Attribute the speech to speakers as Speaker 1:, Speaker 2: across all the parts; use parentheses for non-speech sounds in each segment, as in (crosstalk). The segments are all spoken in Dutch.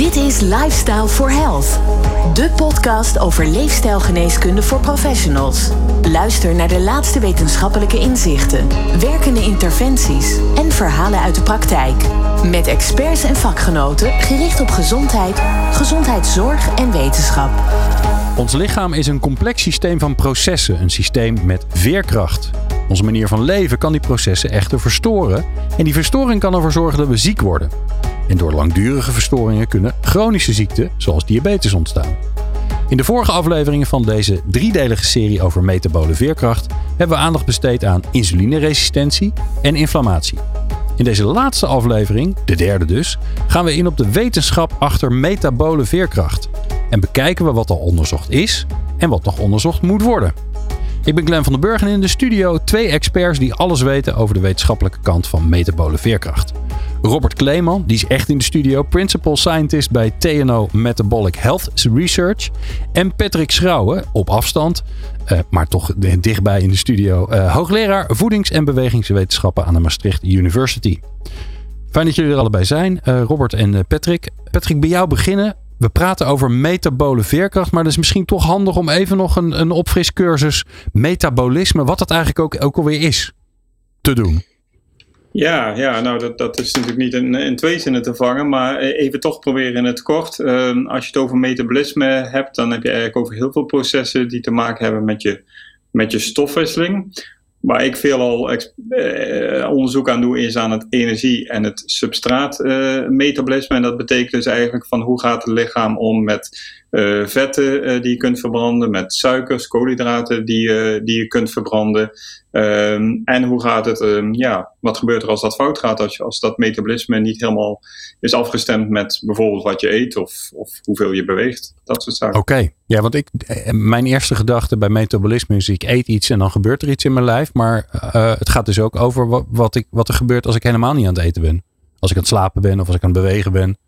Speaker 1: Dit is Lifestyle for Health, de podcast over leefstijlgeneeskunde voor professionals. Luister naar de laatste wetenschappelijke inzichten, werkende interventies en verhalen uit de praktijk. Met experts en vakgenoten gericht op gezondheid, gezondheidszorg en wetenschap.
Speaker 2: Ons lichaam is een complex systeem van processen, een systeem met veerkracht. Onze manier van leven kan die processen echter verstoren en die verstoring kan ervoor zorgen dat we ziek worden. En door langdurige verstoringen kunnen chronische ziekten, zoals diabetes, ontstaan. In de vorige afleveringen van deze driedelige serie over metabole veerkracht hebben we aandacht besteed aan insulineresistentie en inflammatie. In deze laatste aflevering, de derde dus, gaan we in op de wetenschap achter metabole veerkracht. En bekijken we wat al onderzocht is en wat nog onderzocht moet worden. Ik ben Glenn van den Burg en in de studio twee experts die alles weten over de wetenschappelijke kant van metabole veerkracht. Robert Kleeman, die is echt in de studio, Principal Scientist bij TNO Metabolic Health Research. En Patrick Schrauwen, op afstand, uh, maar toch dichtbij in de studio, uh, hoogleraar voedings- en bewegingswetenschappen aan de Maastricht University. Fijn dat jullie er allebei zijn, uh, Robert en Patrick. Patrick, bij jou beginnen. We praten over metabole veerkracht, maar het is misschien toch handig om even nog een, een opfriscursus metabolisme, wat dat eigenlijk ook, ook alweer is, te doen.
Speaker 3: Ja, ja nou dat, dat is natuurlijk niet in, twee zinnen te vangen, maar even toch proberen in het kort. Uh, als je het over metabolisme hebt, dan heb je eigenlijk over heel veel processen die te maken hebben met je, met je stofwisseling. Waar ik veelal eh, onderzoek aan doe, is aan het energie- en het substraatmetabolisme. en dat betekent dus eigenlijk van hoe gaat het lichaam om met uh, vetten uh, die je kunt verbranden, met suikers, koolhydraten die, uh, die je kunt verbranden. Um, en hoe gaat het, um, ja, wat gebeurt er als dat fout gaat, als, je, als dat metabolisme niet helemaal is afgestemd met bijvoorbeeld wat je eet of, of hoeveel je beweegt, dat soort zaken.
Speaker 2: Oké, ja, want ik, mijn eerste gedachte bij metabolisme is ik eet iets en dan gebeurt er iets in mijn lijf, maar het gaat dus ook over wat, wat, ik, wat er gebeurt als ik helemaal niet aan het eten ben. Als ik aan het slapen ben of als ik aan het bewegen ben.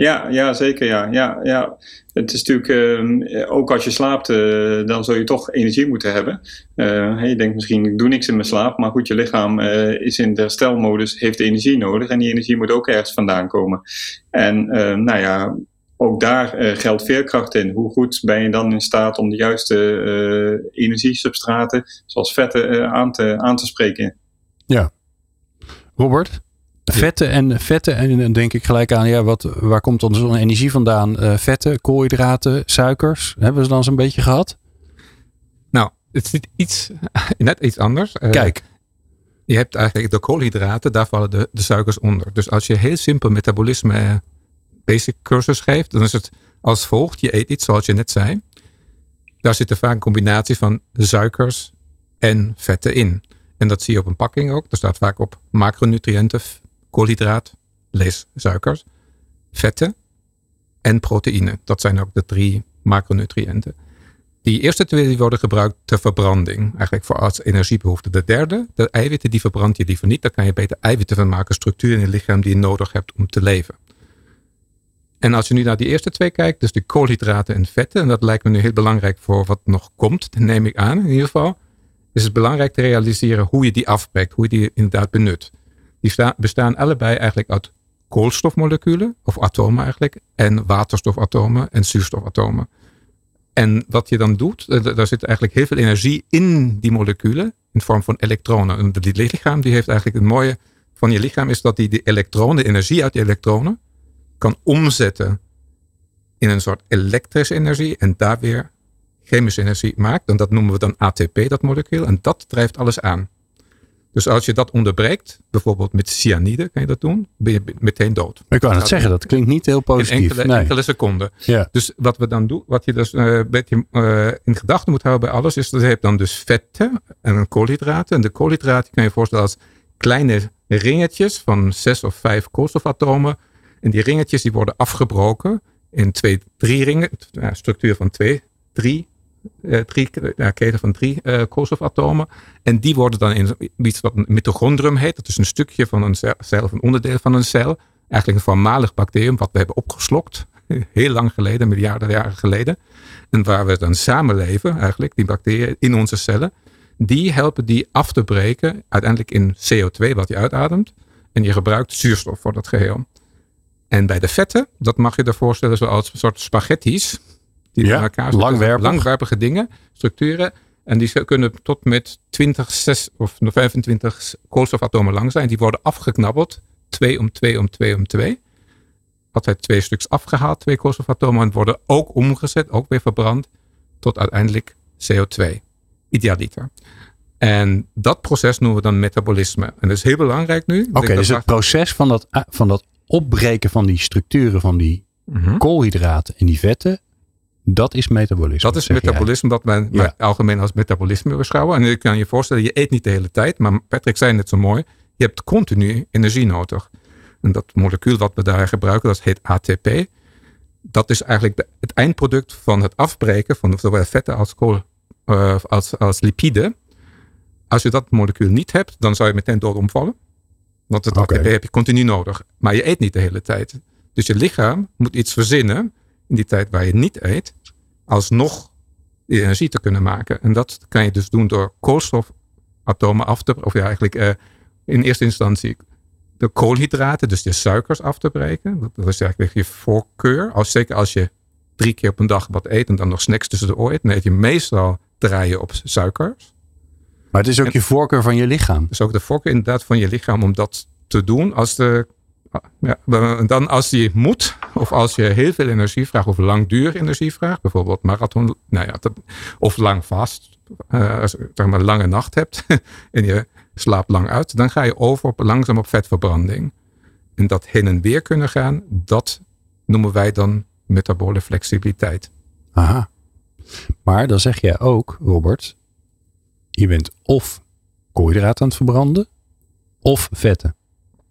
Speaker 3: Ja, ja, zeker. Ja. Ja, ja. Het is natuurlijk, uh, ook als je slaapt, uh, dan zul je toch energie moeten hebben. Uh, je denkt misschien, ik doe niks in mijn slaap. Maar goed, je lichaam is in de herstelmodus, heeft energie nodig. En die energie moet ook ergens vandaan komen. En nou ja, ook daar geldt veerkracht in. Hoe goed ben je dan in staat om de juiste energiesubstraten, zoals vetten, aan, te, aan te spreken?
Speaker 2: Ja. Robert? Vetten en vetten, en dan denk ik gelijk aan, ja, wat, waar komt onze energie vandaan? Uh, vetten, koolhydraten, suikers. Hebben we ze dan zo'n beetje gehad?
Speaker 4: Nou, het is iets, (laughs) net iets anders.
Speaker 2: Uh, Kijk.
Speaker 4: Je hebt eigenlijk de koolhydraten, daar vallen de, de suikers onder. Dus als je heel simpel metabolisme uh, basic cursus geeft, dan is het als volgt. Je eet iets zoals je net zei. Daar zit er vaak een combinatie van suikers en vetten in. En dat zie je op een pakking ook. Er staat vaak op macronutriënten, koolhydraat, lees suikers, vetten en proteïne. Dat zijn ook de drie macronutriënten. Die eerste twee worden gebruikt ter verbranding, eigenlijk voor als energiebehoefte. De derde, de eiwitten, die verbrand je liever niet. Daar kan je beter eiwitten van maken, structuur in je lichaam die je nodig hebt om te leven. En als je nu naar die eerste twee kijkt, dus de koolhydraten en vetten, en dat lijkt me nu heel belangrijk voor wat nog komt, neem ik aan in ieder geval, is het belangrijk te realiseren hoe je die afbreekt, hoe je die inderdaad benut. Die bestaan allebei eigenlijk uit koolstofmoleculen, of atomen eigenlijk, en waterstofatomen en zuurstofatomen. En wat je dan doet, eh, daar zit eigenlijk heel veel energie in die moleculen, in vorm van elektronen. En die lichaam die heeft eigenlijk het mooie van je lichaam, is dat die de elektronen, de energie uit die elektronen, kan omzetten in een soort elektrische energie en daar weer chemische energie maakt. En dat noemen we dan ATP, dat molecuul. En dat drijft alles aan. Dus als je dat onderbreekt, bijvoorbeeld met cyanide kan je dat doen, ben je meteen dood.
Speaker 2: Ik wou het zeggen, dat klinkt niet heel positief.
Speaker 4: In enkele,
Speaker 2: nee.
Speaker 4: enkele seconden.
Speaker 2: Ja.
Speaker 4: Dus wat we dan doen, wat je dus uh, een beetje uh, in gedachten moet houden bij alles, is dat je hebt dan dus vetten en koolhydraten. En de koolhydraten kan je voorstellen als kleine ringetjes van zes of vijf koolstofatomen. En die ringetjes die worden afgebroken in twee, drie ringen, structuur van twee, drie drie, ja, keten van drie uh, koolstofatomen. En die worden dan in iets wat een mitochondrium heet. Dat is een stukje van een cel, of een onderdeel van een cel. Eigenlijk een voormalig bacterium wat we hebben opgeslokt. (laughs) Heel lang geleden, miljarden jaren geleden. En waar we dan samenleven, eigenlijk, die bacteriën in onze cellen. Die helpen die af te breken, uiteindelijk in CO2 wat je uitademt. En je gebruikt zuurstof voor dat geheel. En bij de vetten, dat mag je je voorstellen zoals een soort spaghetti's. Die
Speaker 2: Ja,
Speaker 4: elkaar
Speaker 2: langwerpig.
Speaker 4: langwerpige dingen, structuren. En die kunnen tot met 20, 6 of 25 koolstofatomen lang zijn. Die worden afgeknabbeld. 2 om 2 om 2 om 2. Altijd twee stuks afgehaald, twee koolstofatomen. En worden ook omgezet, ook weer verbrand. Tot uiteindelijk CO2. Idealiter. En dat proces noemen we dan metabolisme. En dat is heel belangrijk nu.
Speaker 2: Oké, dus het proces van dat, ah, van dat opbreken van die structuren van die
Speaker 4: Mhm.
Speaker 2: koolhydraten en die vetten, dat is metabolisme.
Speaker 4: Dat is
Speaker 2: jij.
Speaker 4: metabolisme, dat men
Speaker 2: Ja.
Speaker 4: algemeen als metabolisme beschouwen. En je kan je voorstellen, je eet niet de hele tijd. Maar Patrick zei net zo mooi, je hebt continu energie nodig. En dat molecuul wat we daar gebruiken, dat heet ATP. Dat is eigenlijk de- het eindproduct van het afbreken van zowel vetten als, kool, eh, als, als lipiden. Als je dat molecuul niet hebt, dan zou je meteen dood omvallen. Want het. ATP heb je continu nodig. Maar je eet niet de hele tijd. Dus je lichaam moet iets verzinnen in die tijd waar je niet eet, alsnog die energie te kunnen maken. En dat kan je dus doen door koolstofatomen af te of ja, eigenlijk eh, in eerste instantie de koolhydraten, dus de suikers af te breken. Dat, is eigenlijk je voorkeur. Als, zeker als je drie keer op een dag wat eet en dan nog snacks tussendoor eet, dan eet je meestal draaien op suikers.
Speaker 2: Maar het is ook
Speaker 4: En-
Speaker 2: je voorkeur van je lichaam.
Speaker 4: Dus ook de voorkeur inderdaad van je lichaam om dat te doen. Als de, ja, dan als je moet, of als je heel veel energie vraagt, of langdurig energie vraagt, bijvoorbeeld marathon, nou ja, of lang vast, eh, als je zeg lange nacht hebt (laughs) en je slaapt lang uit, dan ga je over op, langzaam op vetverbranding. En dat heen en weer kunnen gaan, dat noemen wij dan metabole flexibiliteit.
Speaker 2: Aha. Maar dan zeg jij ook, Robert, je bent of koolhydraten aan het verbranden, of vetten.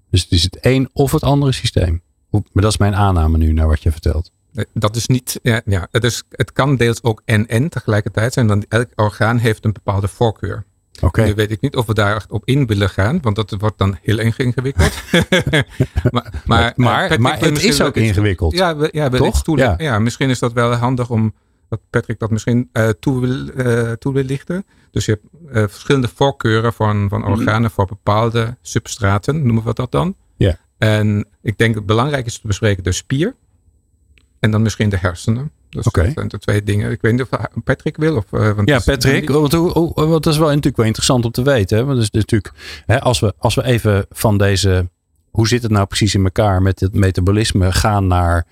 Speaker 2: Dus het is het een of het andere systeem. Maar dat is mijn aanname nu naar wat je vertelt.
Speaker 4: Nee, Dat is niet, ja, ja het, is, het kan deels ook en-en tegelijkertijd zijn. Dan elk orgaan heeft een bepaalde voorkeur.
Speaker 2: Oké.
Speaker 4: Nu weet ik niet of we daar echt op in willen gaan, want dat wordt dan heel ingewikkeld. (laughs) maar, maar,
Speaker 2: Maar,
Speaker 4: wil
Speaker 2: het is ook ingewikkeld.
Speaker 4: Ja, we- ja,
Speaker 2: Toch? Ja.
Speaker 4: Ja. misschien is dat wel handig om dat Patrick dat misschien eh, toe, wil, eh, toe wil lichten. Dus je hebt eh, verschillende voorkeuren van, van organen voor bepaalde substraten, noemen we dat dan.
Speaker 2: Ja.
Speaker 4: En ik denk het belangrijk is te bespreken de spier en dan misschien de hersenen. Dus dat zijn de twee dingen. Ik weet niet of Patrick wil. Of, eh, want
Speaker 2: Ja, Patrick, want, dat is wel natuurlijk wel interessant om te weten. Hè? Want is natuurlijk, hè, als, we, als we even van deze, hoe zit het nou precies in elkaar met het metabolisme gaan naar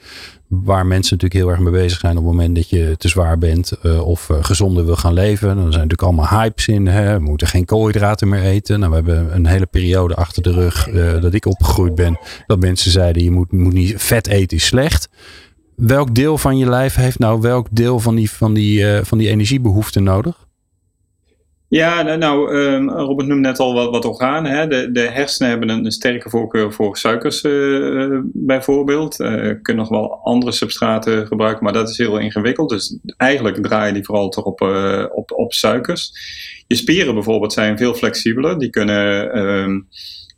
Speaker 2: waar mensen natuurlijk heel erg mee bezig zijn op het moment dat je te zwaar bent eh, of eh, gezonder wil gaan leven. Dan zijn natuurlijk allemaal hypes in. Hè? We moeten geen koolhydraten meer eten. Nou, we hebben een hele periode achter de rug eh, dat ik opgegroeid ben. Dat mensen zeiden je moet, moet niet vet eten is slecht. Welk deel van je lijf heeft nou welk deel van die, van die, van die energiebehoefte nodig?
Speaker 3: Ja, nou, nou, ehm, Robert noemde net al wat, wat organen. Hè. De, de hersenen hebben een, sterke voorkeur voor suikers eh, bijvoorbeeld. Eh kunnen nog wel andere substraten gebruiken, maar dat is heel ingewikkeld. Dus eigenlijk draaien die vooral toch op, eh, op, op suikers. Je spieren bijvoorbeeld zijn veel flexibeler. Die kunnen ehm,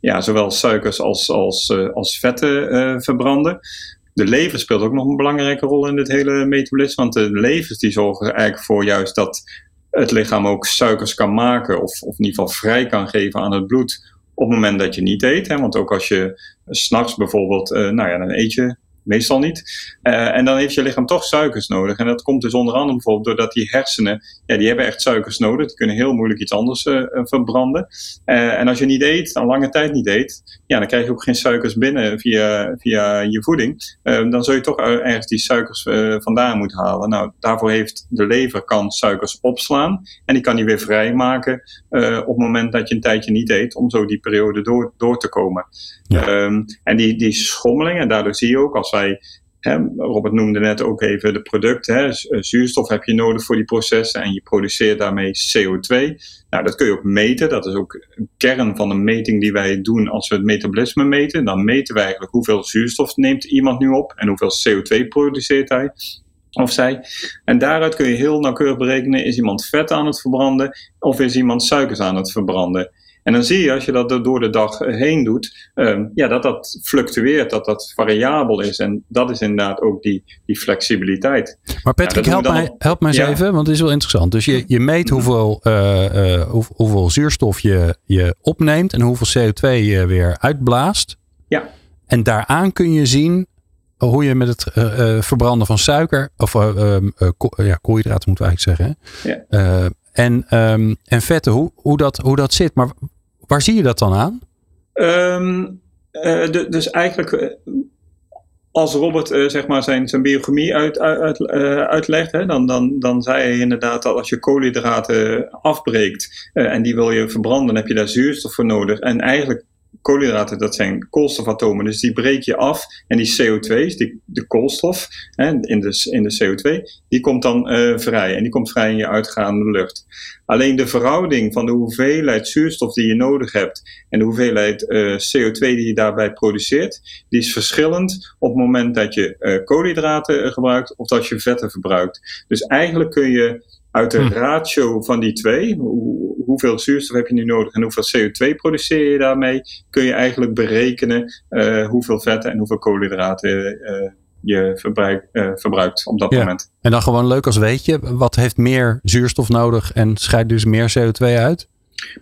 Speaker 3: ja, zowel suikers als, als, als vetten verbranden. De lever speelt ook nog een belangrijke rol in dit hele metabolisme. Want de levers die zorgen eigenlijk voor juist dat het lichaam ook suikers kan maken. Of, of in ieder geval vrij kan geven aan het bloed op het moment dat je niet eet. Hè? Want ook als je s'nachts bijvoorbeeld, eh, nou ja, dan eet je meestal niet. Eh, en dan heeft je lichaam toch suikers nodig. En dat komt dus onder andere bijvoorbeeld doordat die hersenen, ja, die hebben echt suikers nodig. Die kunnen heel moeilijk iets anders eh, eh, verbranden. En als je niet eet, een lange tijd niet eet, ja, dan krijg je ook geen suikers binnen via, via je voeding. Dan zul je toch ergens die suikers vandaan moeten halen. Nou, daarvoor heeft de lever kan suikers opslaan. En die kan die weer vrijmaken op het moment dat je een tijdje niet eet. Om zo die periode door, door te komen.
Speaker 2: Ja.
Speaker 3: Ehm, en die, die schommeling, en daardoor zie je ook als wij Robert noemde net ook even de producten. Hè. Eh, Zuurstof heb je nodig voor die processen en je produceert daarmee CO2. Nou, dat kun je ook meten. Dat is ook een kern van de meting die wij doen als we het metabolisme meten. Dan meten we eigenlijk hoeveel zuurstof neemt iemand nu op en hoeveel CO2 produceert hij of zij. En daaruit kun je heel nauwkeurig berekenen: is iemand vet aan het verbranden of is iemand suikers aan het verbranden? En dan zie je als je dat door de dag heen doet, ehm, ja, dat dat fluctueert, dat dat variabel is. En dat is inderdaad ook die, die flexibiliteit.
Speaker 2: Maar Patrick, help, mij,
Speaker 3: op-
Speaker 2: help mij eens
Speaker 3: Ja.
Speaker 2: even, want het is wel interessant. Dus je, je meet hoeveel, eh, eh, hoe- hoeveel zuurstof je, je opneemt en hoeveel CO2 je weer uitblaast.
Speaker 3: Ja.
Speaker 2: En daaraan kun je zien hoe je met het verbranden van suiker, of ehm, ja, koolhydraten moeten we eigenlijk zeggen. Ja. En, ehm, en vetten, hoe, hoe, dat, hoe dat zit. Maar waar zie je dat dan aan?
Speaker 3: Um, dus eigenlijk als Robert uh, zeg maar zijn, zijn biochemie uit, uit, uitlegt, hè, dan, dan, dan zei hij inderdaad dat als je koolhydraten afbreekt en die wil je verbranden, dan heb je daar zuurstof voor nodig. En eigenlijk koolhydraten, dat zijn koolstofatomen, dus die breek je af. En die CO2, die, de koolstof hè, in, de, in de CO2, die komt dan uh, vrij. En die komt vrij in je uitgaande lucht. Alleen de verhouding van de hoeveelheid zuurstof die je nodig hebt en de hoeveelheid uh, CO2 die je daarbij produceert, die is verschillend op het moment dat je uh, koolhydraten gebruikt of dat je vetten verbruikt. Dus eigenlijk kun je uit de ratio van die twee, hoeveel zuurstof heb je nu nodig en hoeveel CO2 produceer je daarmee, kun je eigenlijk berekenen uh, hoeveel vetten en hoeveel koolhydraten uh, je verbruik, uh, verbruikt op dat moment.
Speaker 2: En dan gewoon leuk als weet je, wat heeft meer zuurstof nodig en scheidt dus meer CO2 uit?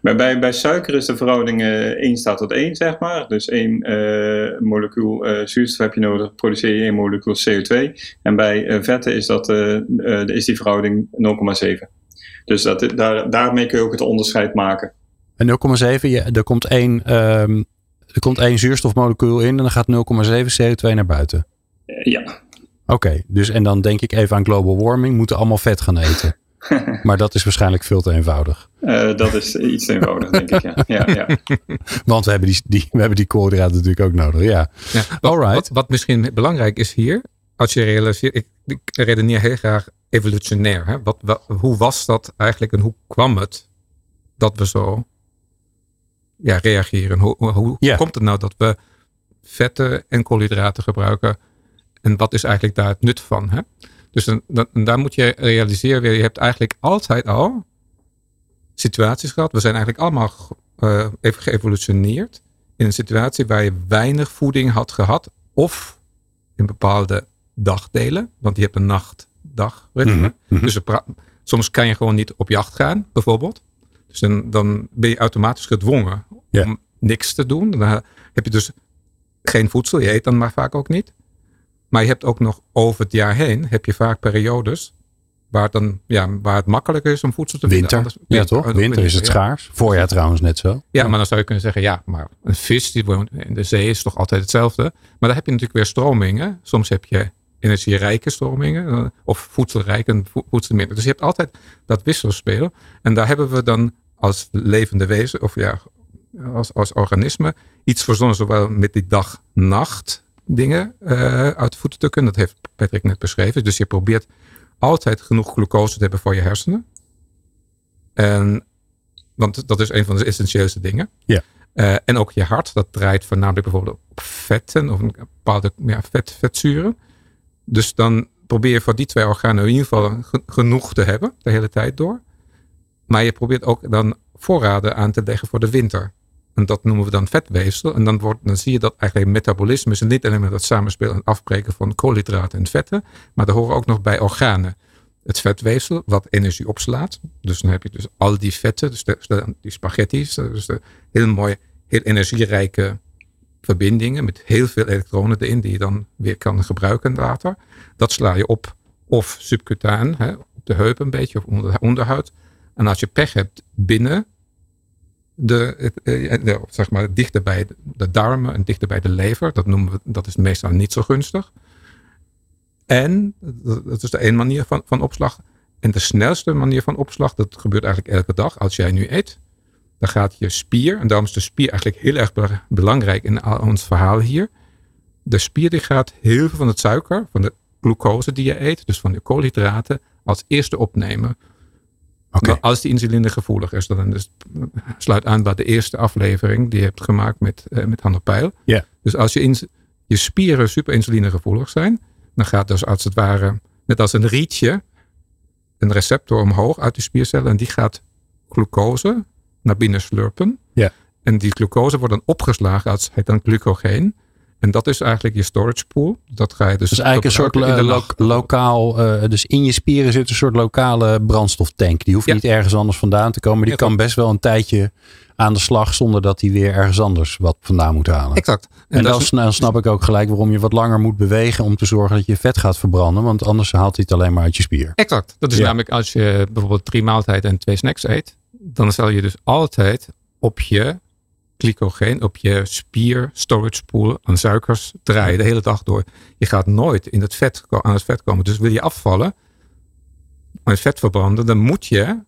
Speaker 3: Maar bij, bij suiker is de verhouding uh, 1 staat tot 1, zeg maar. Dus 1 uh, molecuul uh, zuurstof heb je nodig, produceer je 1 molecuul CO2. En bij vetten is, dat, is die verhouding 0,7. Dus dat, daar, daarmee kun je ook het onderscheid maken.
Speaker 2: En 0,7, ja, er, komt één, um, er komt één zuurstofmolecuul in en dan gaat 0,7 CO2 naar buiten.
Speaker 3: Ja.
Speaker 2: Oké, okay, dus en dan denk ik even aan global warming, moeten allemaal vet gaan eten. (laughs) maar dat is waarschijnlijk veel te eenvoudig.
Speaker 3: Uh, dat is iets te eenvoudig, denk ik. Ja. Ja, ja. (laughs)
Speaker 2: Want we hebben die, die, we hebben die koolhydraten natuurlijk ook nodig. Ja. ja
Speaker 4: wat, wat, wat, misschien belangrijk is hier, als je realiseert, ik, ik redeneer heel graag evolutionair. Hè? Wat, wat, hoe was dat eigenlijk en hoe kwam het dat we zo ja, reageren? Hoe, hoe komt het nou dat we vetten en koolhydraten gebruiken? En wat is eigenlijk daar het nut van? Hè? Dus dan, daar moet je realiseren weer, je hebt eigenlijk altijd al situaties gehad. We zijn eigenlijk allemaal uh, even geëvolutioneerd in een situatie waar je weinig voeding had gehad. Of in bepaalde dagdelen, want je hebt een nacht-dag ritme. Mm Dus soms kan je gewoon niet op jacht gaan, bijvoorbeeld. Dus dan, dan ben je automatisch gedwongen om niks te doen. Dan heb je dus geen voedsel, je eet dan maar vaak ook niet. Maar je hebt ook nog over het jaar heen, heb je vaak periodes waar het, dan, ja, waar het makkelijker is om voedsel te
Speaker 2: winter.
Speaker 4: vinden.
Speaker 2: Winter, ja toch? Winter is het schaars. Voorjaar trouwens net zo.
Speaker 4: Ja, maar dan zou je kunnen zeggen, ja, maar een vis die woont in de zee is toch altijd hetzelfde. Maar dan heb je natuurlijk weer stromingen. Soms heb je energierijke stromingen eh, of voedselrijke en voedselminder. Dus je hebt altijd dat wisselspel. En daar hebben we dan als levende wezen, of ja, als, als organisme, iets verzonnen, zowel met die dag-nacht dingen uh, uit de voeten te kunnen. Dat heeft Patrick net beschreven. Dus je probeert altijd genoeg glucose te hebben voor je hersenen. En, want dat is een van de essentiëlste dingen.
Speaker 2: Ja.
Speaker 4: Uh, en ook je hart, dat draait voornamelijk bijvoorbeeld op vetten of een bepaalde ja, vet, vetzuren. Dus dan probeer je voor die twee organen in ieder geval genoeg te hebben, de hele tijd door. Maar je probeert ook dan voorraden aan te leggen voor de winter. En dat noemen we dan vetweefsel. En dan, wordt, dan zie je dat eigenlijk metabolisme is niet alleen maar dat samenspel en afbreken van koolhydraten en vetten. Maar er horen ook nog bij organen. Het vetweefsel wat energie opslaat. Dus dan heb je dus al die vetten, dus de, die spaghetti's. Dus de heel mooi, heel energierijke verbindingen met heel veel elektronen erin die je dan weer kan gebruiken later. Dat sla je op of subcutaan, hè, op de heup een beetje of onder de onderhuid. En als je pech hebt binnen de, eh, zeg maar, dichter bij de darmen en dichter bij de lever. Dat noemen we, dat is meestal niet zo gunstig. En dat is de één manier van, van opslag. En de snelste manier van opslag, dat gebeurt eigenlijk elke dag. Als jij nu eet, dan gaat je spier, en daarom is de spier eigenlijk heel erg belangrijk in ons verhaal hier. De spier die gaat heel veel van het suiker, van de glucose die je eet, dus van de koolhydraten, als eerste opnemen. Okay. als die insuline gevoelig is, dan dus, sluit aan bij de eerste aflevering die je hebt gemaakt met, uh, met Han Pijl.
Speaker 2: Yeah.
Speaker 4: Dus als je, je spieren super insuline gevoelig zijn, dan gaat dus als het ware, net als een rietje, een receptor omhoog uit de spiercellen en die gaat glucose naar binnen slurpen.
Speaker 2: Yeah.
Speaker 4: En die glucose wordt dan opgeslagen als het dan glycogeen. En dat is eigenlijk je storage pool. Dat ga je dus.
Speaker 2: Dus eigenlijk een soort
Speaker 4: in de
Speaker 2: lo
Speaker 4: lach.
Speaker 2: lokaal. eh, dus in je spieren zit een soort lokale brandstoftank. Die hoeft
Speaker 4: Ja.
Speaker 2: niet ergens anders vandaan te komen. Die
Speaker 4: Ja,
Speaker 2: kan best wel een tijdje aan de slag zonder dat hij weer ergens anders wat vandaan moet halen.
Speaker 4: Exact.
Speaker 2: En, dan,
Speaker 4: is-
Speaker 2: snap ik ook gelijk waarom je wat langer moet bewegen om te zorgen dat je vet gaat verbranden. Want anders haalt hij het alleen maar uit je spier.
Speaker 4: Exact. Dat is
Speaker 2: Ja.
Speaker 4: namelijk als je bijvoorbeeld drie maaltijden en twee snacks eet, dan zal je dus altijd op je glycogeen, op je spier storage pool aan suikers draaien de hele dag door. Je gaat nooit in het vet, aan het vet komen. Dus wil je afvallen, aan het vet verbranden, dan moet je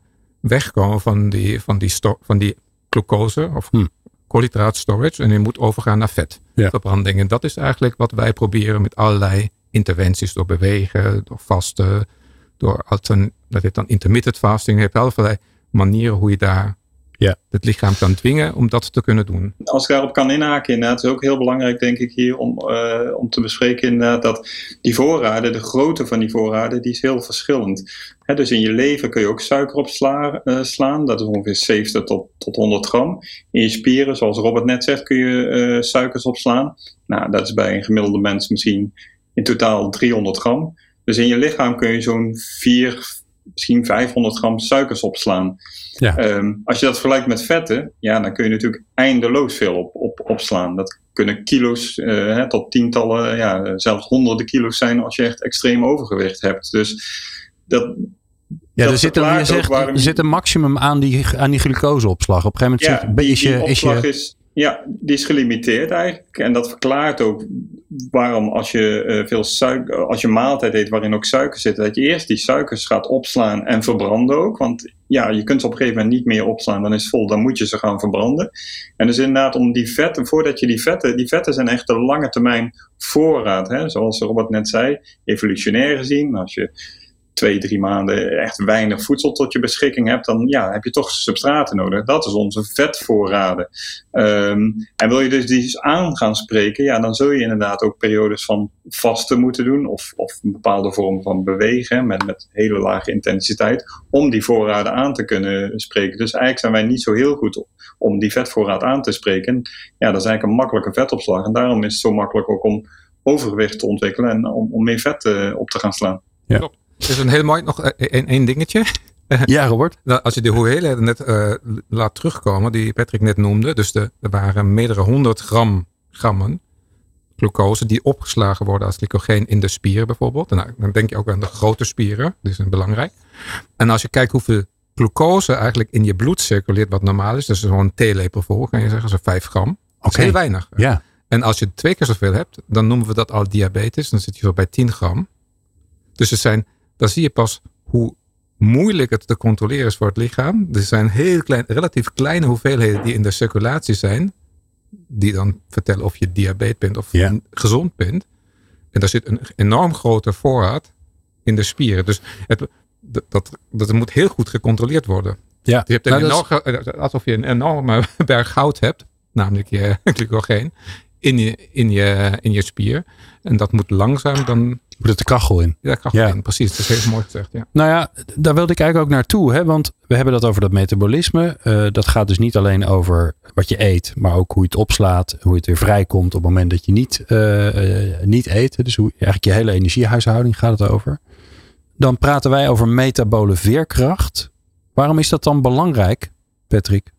Speaker 4: wegkomen van die, van die, van die glucose of
Speaker 2: Hm.
Speaker 4: koolhydraat storage en je moet overgaan naar vetverbranding. En dat is eigenlijk wat wij proberen met allerlei interventies door bewegen, door vasten, door altern, dat heet dan intermittent fasting. Je hebt allerlei manieren hoe je daar
Speaker 2: Ja.
Speaker 4: het lichaam kan dwingen om dat te kunnen doen.
Speaker 3: Als ik daarop kan inhaken, inderdaad, is ook heel belangrijk, denk ik, hier om, eh, om te bespreken, inderdaad, dat die voorraden, de grootte van die voorraden, die is heel verschillend. Hè, dus in je leven kun je ook suiker op sla- eh, slaan, dat is ongeveer 70 tot, tot 100 gram. In je spieren, zoals Robert net zegt, kun je eh, suikers opslaan. Nou, dat is bij een gemiddelde mens misschien in totaal 300 gram. Dus in je lichaam kun je zo'n 4, misschien 500 gram suikers opslaan.
Speaker 2: Ja.
Speaker 3: Ehm, als je dat vergelijkt met vetten, ja, dan kun je natuurlijk eindeloos veel op, op, opslaan. Dat kunnen kilo's eh, hè, tot tientallen, ja, zelfs honderden kilo's zijn als je echt extreem overgewicht hebt. Dus dat,
Speaker 2: Ja,
Speaker 3: dat
Speaker 2: er zit, een, je
Speaker 3: verklaart ook
Speaker 2: zegt,
Speaker 3: waarom-
Speaker 2: er zit een maximum aan die, aan die glucoseopslag. Op een gegeven moment
Speaker 3: ja,
Speaker 2: zit,
Speaker 3: die,
Speaker 2: is je, is je,
Speaker 3: is, ja, die is gelimiteerd eigenlijk. En dat verklaart ook waarom als je eh, veel suiker, als je maaltijd eet waarin ook suiker zit, dat je eerst die suikers gaat opslaan en verbranden ook. Want ja, je kunt ze op een gegeven moment niet meer opslaan, dan is het vol, dan moet je ze gaan verbranden. En dus inderdaad om die vetten, voordat je die vetten, die vetten zijn echt een lange termijn voorraad. Hè? Zoals Robert net zei, evolutionair gezien, als je twee, drie maanden echt weinig voedsel tot je beschikking hebt, dan ja, heb je toch substraten nodig. Dat is onze vetvoorraden. Ehm, en wil je dus die eens aan gaan spreken, ja, dan zul je inderdaad ook periodes van vasten moeten doen, of, of een bepaalde vorm van bewegen met, met hele lage intensiteit, om die voorraden aan te kunnen spreken. Dus eigenlijk zijn wij niet zo heel goed op, om die vetvoorraad aan te spreken. Ja, dat is eigenlijk een makkelijke vetopslag. En daarom is het zo makkelijk ook om overgewicht te ontwikkelen en om, om meer vet eh, op te gaan slaan.
Speaker 4: Er is een heel mooi nog eh, één één dingetje. (laughs)
Speaker 2: ja, Robert.
Speaker 4: Nou, als je de hoeveelheden net eh, laat terugkomen, die Patrick net noemde. Dus de, er waren meerdere honderd gram grammen glucose die opgeslagen worden als glycogeen in de spieren bijvoorbeeld. Nou, dan denk je ook aan de grote spieren, die zijn belangrijk. En als je kijkt hoeveel glucose eigenlijk in je bloed circuleert, wat normaal is, dus zo'n theelepel vol, kan je zeggen, zo'n 5 gram. Dat is heel weinig.
Speaker 2: Ja.
Speaker 4: En als je twee keer zoveel hebt, dan noemen we dat al diabetes. Dan zit je zo bij 10 gram. Dus er zijn, dan zie je pas hoe moeilijk het te controleren is voor het lichaam. Er zijn heel klein, relatief kleine hoeveelheden die in de circulatie zijn. Die dan vertellen of je diabetes bent of
Speaker 2: Ja.
Speaker 4: gezond bent. En daar zit een enorm grote voorraad in de spieren. Dus het, dat, dat, dat moet heel goed gecontroleerd worden.
Speaker 2: Ja.
Speaker 4: Je hebt een
Speaker 2: Nou, is-
Speaker 4: alsof je een enorme (laughs) berg goud hebt, namelijk je (laughs) glycogeen, in je, in je, in je spier. En dat moet langzaam dan,
Speaker 2: moet het de kachel in.
Speaker 4: ja, in. Precies, dat is heel mooi gezegd. Ja.
Speaker 2: Nou ja, daar wilde ik eigenlijk ook naartoe. Hè? Want we hebben dat over dat metabolisme. Eh, dat gaat dus niet alleen over wat je eet, maar ook hoe je het opslaat. Hoe het weer vrijkomt op het moment dat je niet, eh, eh, niet eet. Dus hoe, eigenlijk je hele energiehuishouding gaat het over. Dan praten wij over metabole veerkracht. Waarom is dat dan belangrijk, Patrick?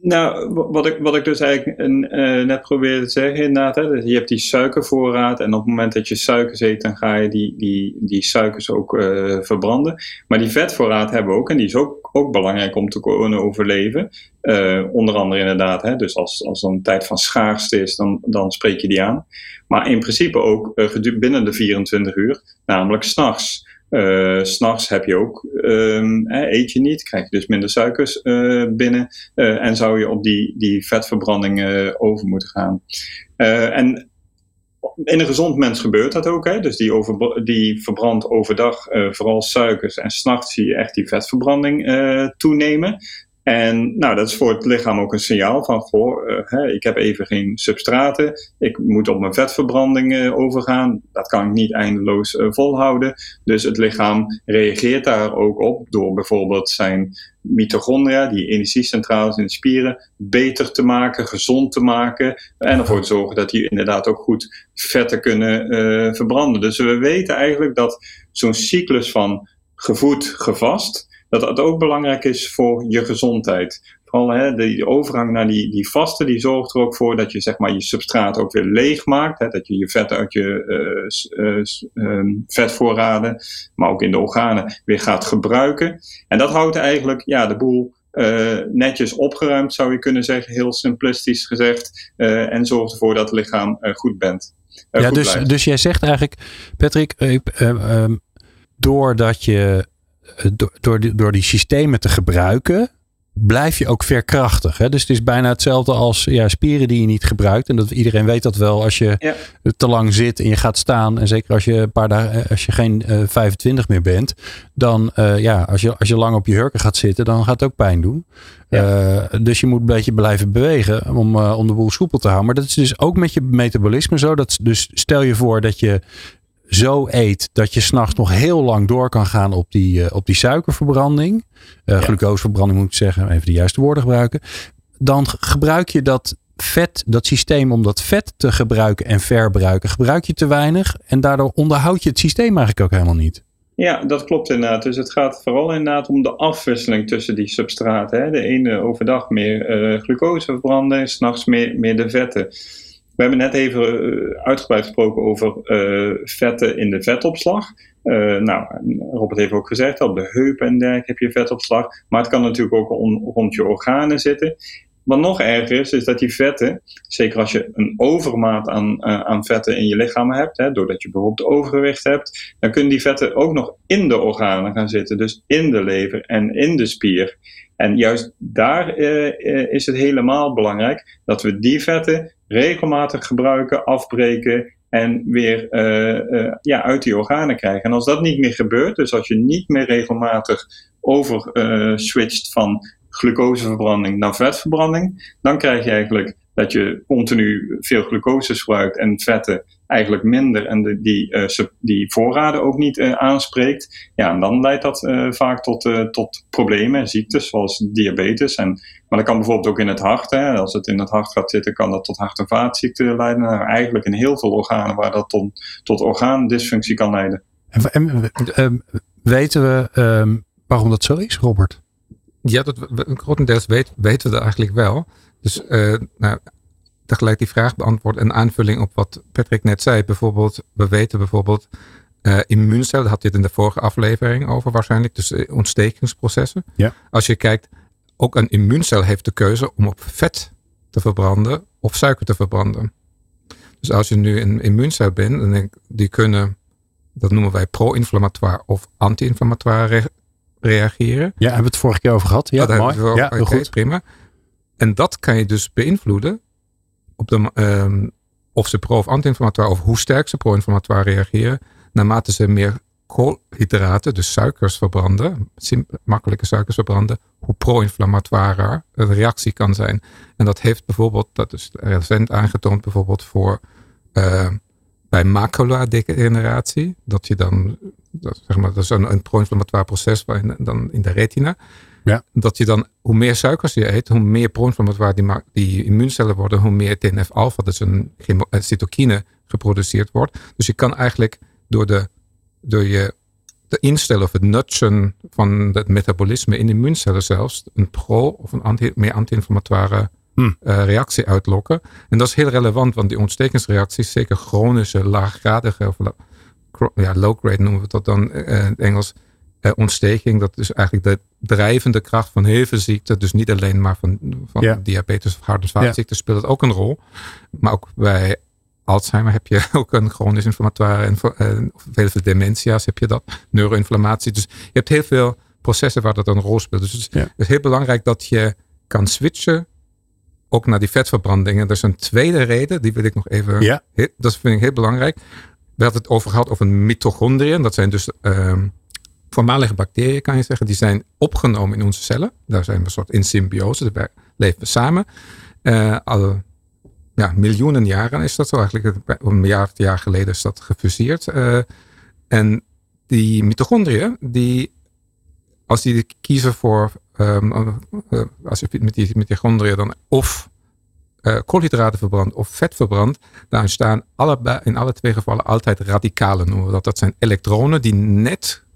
Speaker 3: Nou, wa- wat ik, wat ik dus eigenlijk eh, net probeerde te zeggen, inderdaad. Hè, je hebt die suikervoorraad en op het moment dat je suikers eet, dan ga je die, die, die suikers ook eh, verbranden. Maar die vetvoorraad hebben we ook en die is ook, ook belangrijk om te kunnen overleven. Eh, onder andere inderdaad, hè, dus als, als er een tijd van schaarste is, dan, dan spreek je die aan. Maar in principe ook binnen de 24 uur, namelijk s'nachts. Eh, S'nachts heb je ook, ehm, eet je niet, krijg je dus minder suikers eh, binnen. Eh, en zou je op die, die vetverbranding over moeten gaan. En in een gezond mens gebeurt dat ook. Hè? Dus die, over, die verbrandt overdag vooral suikers. En s'nachts zie je echt die vetverbranding toenemen. En nou, dat is voor het lichaam ook een signaal van, uh, hè, ik heb even geen substraten, ik moet op mijn vetverbranding uh, overgaan, dat kan ik niet eindeloos uh, volhouden. Dus het lichaam reageert daar ook op door bijvoorbeeld zijn mitochondria, die energiecentrales in de spieren, beter te maken, gezond te maken en ervoor te zorgen dat die inderdaad ook goed vetten kunnen verbranden. Dus we weten eigenlijk dat zo'n cyclus van gevoed, gevast, dat dat ook belangrijk is voor je gezondheid. Vooral hè, de, overgang naar die, die vaste, die zorgt er ook voor dat je zeg maar, je substraat ook weer leeg maakt. Hè, dat je je vet uit je uh, uh, vetvoorraden, maar ook in de organen, weer gaat gebruiken. En dat houdt eigenlijk ja, de boel uh, netjes opgeruimd, zou je kunnen zeggen, heel simplistisch gezegd. En zorgt ervoor dat het lichaam goed bent.
Speaker 2: ja, dus, dus jij zegt eigenlijk, Patrick, ehm, doordat je door, door, die, door die systemen te gebruiken, blijf je ook verkrachtig. Hè? Dus het is bijna hetzelfde als ja, spieren die je niet gebruikt. En dat, iedereen weet dat wel als je ja. te lang zit en je gaat staan. En zeker als je een paar dagen, als je geen uh, 25 meer bent. Dan uh, ja, als je, als je lang op je hurken gaat zitten, dan gaat het ook pijn doen. Ja. Uh, dus je moet een beetje blijven bewegen om, om de boel soepel te houden. Maar dat is dus ook met je metabolisme zo. Dat, dus stel je voor dat je zo eet dat je s'nachts nog heel lang door kan gaan op die, uh, op die suikerverbranding. Uh, ja. Glucoseverbranding moet ik zeggen, even de juiste woorden gebruiken. Dan gebruik je dat vet, dat systeem om dat vet te gebruiken en verbruiken, gebruik je te weinig. En daardoor onderhoud je het systeem eigenlijk ook helemaal niet.
Speaker 3: Ja, dat klopt inderdaad. Dus het gaat vooral inderdaad om de afwisseling tussen die substraten. Hè. De ene overdag meer uh, glucose verbranden, s'nachts meer, meer de vetten. We hebben net even uh, uitgebreid gesproken over uh, vetten in de vetopslag. Uh, nou, Robert heeft ook gezegd, op de heupen en dergelijke heb je vetopslag. Maar het kan natuurlijk ook on, rond je organen zitten. Wat nog erger is, is dat die vetten, zeker als je een overmaat aan, aan vetten in je lichaam hebt, hè, doordat je bijvoorbeeld overgewicht hebt, dan kunnen die vetten ook nog in de organen gaan zitten. Dus in de lever en in de spier. En juist daar uh, is het helemaal belangrijk dat we die vetten regelmatig gebruiken, afbreken en weer uh, ja, uit die organen krijgen. En als dat niet meer gebeurt, dus als je niet meer regelmatig over switcht van glucoseverbranding naar vetverbranding, dan krijg je eigenlijk dat je continu veel glucose gebruikt en vetten eigenlijk minder en de, die, uh, die voorraden ook niet uh, aanspreekt. Ja, en dan leidt dat uh, vaak tot, tot problemen, ziektes zoals diabetes. En, maar dat kan bijvoorbeeld ook in het hart. Hè. Als het in het hart gaat zitten, kan dat tot hart- en vaatziekten leiden. Nou, eigenlijk in heel veel organen waar dat tot, tot orgaandysfunctie kan leiden.
Speaker 2: En, en weten we um, waarom dat zo is, Robert?
Speaker 4: Ja, dat, grotendeels weet, weten we dat eigenlijk wel. Dus nou, tegelijk die vraag beantwoord en aanvulling op wat Patrick net zei. Bijvoorbeeld, we weten bijvoorbeeld uh, immuuncellen, daar had je het in de vorige aflevering over waarschijnlijk, dus uh, ontstekingsprocessen.
Speaker 2: Ja.
Speaker 4: Als je kijkt, ook een immuuncel heeft de keuze om op vet te verbranden of suiker te verbranden. Dus als je nu een immuuncel bent, dan denk, die kunnen, dat noemen wij pro-inflammatoire of anti-inflammatoire re reageren.
Speaker 2: Ja, hebben we het vorige keer over gehad. Ja,
Speaker 4: oh,
Speaker 2: mooi. Ja,
Speaker 4: okay, goed. Prima. En dat kan je dus beïnvloeden op de, um, of ze pro- of anti-inflammatoire, of hoe sterk ze pro-inflammatoire reageren, naarmate ze meer koolhydraten, dus suikers verbranden, makkelijke suikers verbranden, hoe pro-inflammatoire een reactie kan zijn. En dat heeft bijvoorbeeld, dat is recent aangetoond bijvoorbeeld voor uh, bij macula-degeneratie, dat je dan, dat, zeg maar, dat is een, pro-inflammatoire proces dan in de retina,
Speaker 2: ja.
Speaker 4: Dat je dan, hoe meer suikers je eet, hoe meer pro-inflammatoire die, die immuuncellen worden, hoe meer TNF-alpha, dat is een cytokine, geproduceerd wordt. Dus je kan eigenlijk door, de, door je de instellen of het nudgen van het metabolisme in immuuncellen zelfs een pro- of een anti, meer anti-inflammatoire
Speaker 2: Hmm.
Speaker 4: uh, reactie uitlokken. En dat is heel relevant, want die ontstekingsreacties, zeker chronische, laaggradige, of ja, low-grade noemen we dat dan uh, in het Engels, uh, ontsteking. Dat is eigenlijk de drijvende kracht van heel veel ziekten. Dus niet alleen maar van, van
Speaker 2: Ja.
Speaker 4: diabetes of hart- en vaatziekten
Speaker 2: Ja.
Speaker 4: speelt het ook een rol. Maar ook bij Alzheimer heb je (laughs) ook een chronisch inflammatoire en uh, veel, veel dementia's heb je dat. Neuroinflammatie. Dus je hebt heel veel processen waar dat een rol speelt. Dus het is,
Speaker 2: Ja.
Speaker 4: het is heel belangrijk dat je kan switchen ook naar die vetverbrandingen. Er is een tweede reden, die wil ik nog even.
Speaker 2: Ja.
Speaker 4: Heel- dat vind ik heel belangrijk. We hadden het over gehad over mitochondriën. Dat zijn dus ehm, voormalige bacteriën, kan je zeggen, die zijn opgenomen in onze cellen. Daar zijn we een soort in symbiose, daar leven we samen. al ja, miljoenen jaren is dat zo eigenlijk. Een miljard jaar geleden is dat gefuseerd. en die mitochondriën, die, als die kiezen voor, um, als je met die mitochondriën dan of koolhydraten verbrandt of vet verbrandt, dan staan allebei, in alle twee gevallen altijd radicalen noemen we dat. Dat zijn elektronen die net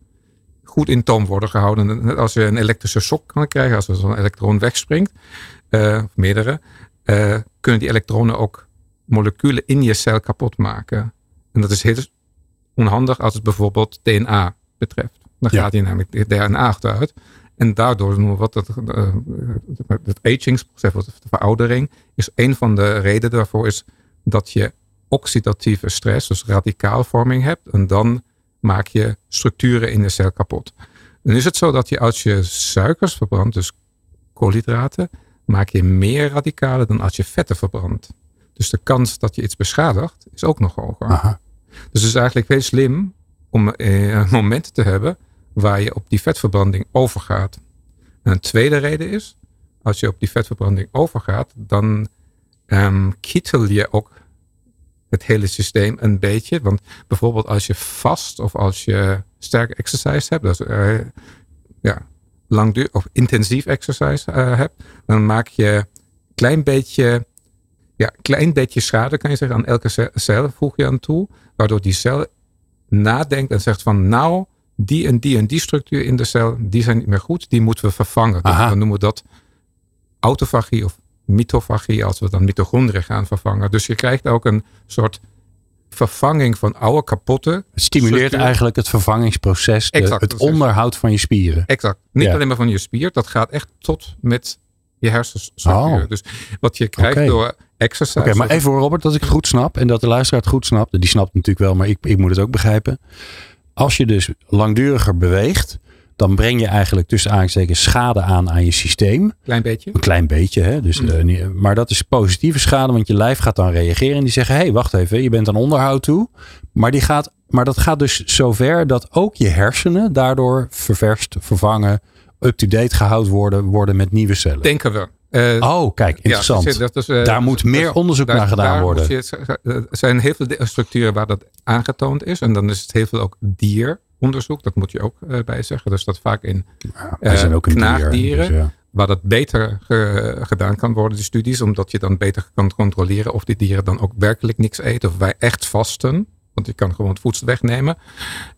Speaker 4: goed in toom worden gehouden. Net als je een elektrische shock kan krijgen, als er zo'n elektroon wegspringt, uh, of meerdere, uh, kunnen die elektronen ook moleculen in je cel kapot maken. En dat is heel onhandig als het bijvoorbeeld DNA betreft. Dan gaat je namelijk DNA achteruit. En daardoor noemen we wat het, uh, het agingsproces, de veroudering, is een van de redenen daarvoor is dat je oxidatieve stress, dus radicaalvorming hebt. En dan maak je structuren in de cel kapot. Dan is het zo dat je als je suikers verbrandt, dus koolhydraten, maak je meer radicalen dan als je vetten verbrandt. Dus de kans dat je iets beschadigt is ook nog hoger. Aha. Dus het is eigenlijk heel slim om eh, momenten te hebben waar je op die vetverbranding overgaat. En een tweede reden is, als je op die vetverbranding overgaat, dan um, kittel je ook het hele systeem een beetje. Want bijvoorbeeld als je vast of als je sterke exercise hebt, dus, uh, ja, langdurig of intensief exercise uh, hebt, dan maak je een klein beetje, ja, klein beetje schade, kan je zeggen, aan elke cel voeg je aan toe, waardoor die cel nadenkt en zegt van nou, die en die en die structuur in de cel, die zijn niet meer goed, die moeten we vervangen. Dus dan noemen we dat autofagie of mitofagie, als we dan mitochondriën gaan vervangen. Dus je krijgt ook een soort vervanging van oude kapotte.
Speaker 2: Het stimuleert eigenlijk het vervangingsproces, het onderhoud van je spieren.
Speaker 4: Exact. Niet alleen maar van je spier, dat gaat echt tot met je hersenstructuur. Oh. Dus wat je krijgt door exercise.
Speaker 2: Oké, maar even voor Robert, dat ik het goed snap en dat de luisteraar het goed snapt. Die snapt natuurlijk wel, maar ik, ik moet het ook begrijpen als je dus langduriger beweegt, dan breng je eigenlijk tussen aanstekens schade aan aan je systeem.
Speaker 4: Klein beetje.
Speaker 2: Een klein beetje, hè? Dus, mm. uh, maar dat is positieve schade, want je lijf gaat dan reageren en die zeggen: hé, hey, wacht even, je bent aan onderhoud toe. Maar, die gaat, maar dat gaat dus zover dat ook je hersenen daardoor ververst, vervangen, up-to-date gehouden worden, worden met nieuwe cellen.
Speaker 4: Denken we.
Speaker 2: Uh, oh, kijk, interessant. dat is, uh, daar moet meer onderzoek naar gedaan worden.
Speaker 4: er zijn heel veel structuren waar dat aangetoond is. En dan is het heel veel ook dieronderzoek. Dat moet je ook uh, bij zeggen. Dus dat vaak in ja, zijn ook knaagdieren. Dus ja. Waar dat beter gedaan kan worden, die studies. Omdat je dan beter kan controleren of die dieren dan ook werkelijk niks eten. Of wij echt vasten. Want je kan gewoon het voedsel wegnemen.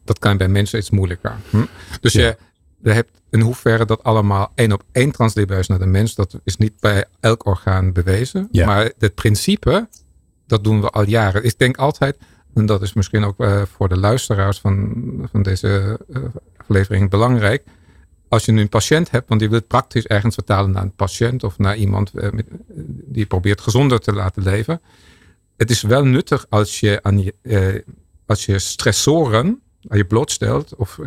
Speaker 4: Dat kan bij mensen iets moeilijker. Hm? Dus je je hebt in hoeverre dat allemaal één op één transleren naar de mens, dat is niet bij elk orgaan bewezen. Maar het principe, dat doen we al jaren. Ik denk altijd, en dat is misschien ook uh, voor de luisteraars van, van deze uh, aflevering belangrijk. Als je nu een patiënt hebt, want die wil het praktisch ergens vertalen naar een patiënt of naar iemand uh, met, die probeert gezonder te laten leven. Het is wel nuttig als je, aan als je stressoren je blootstelt, of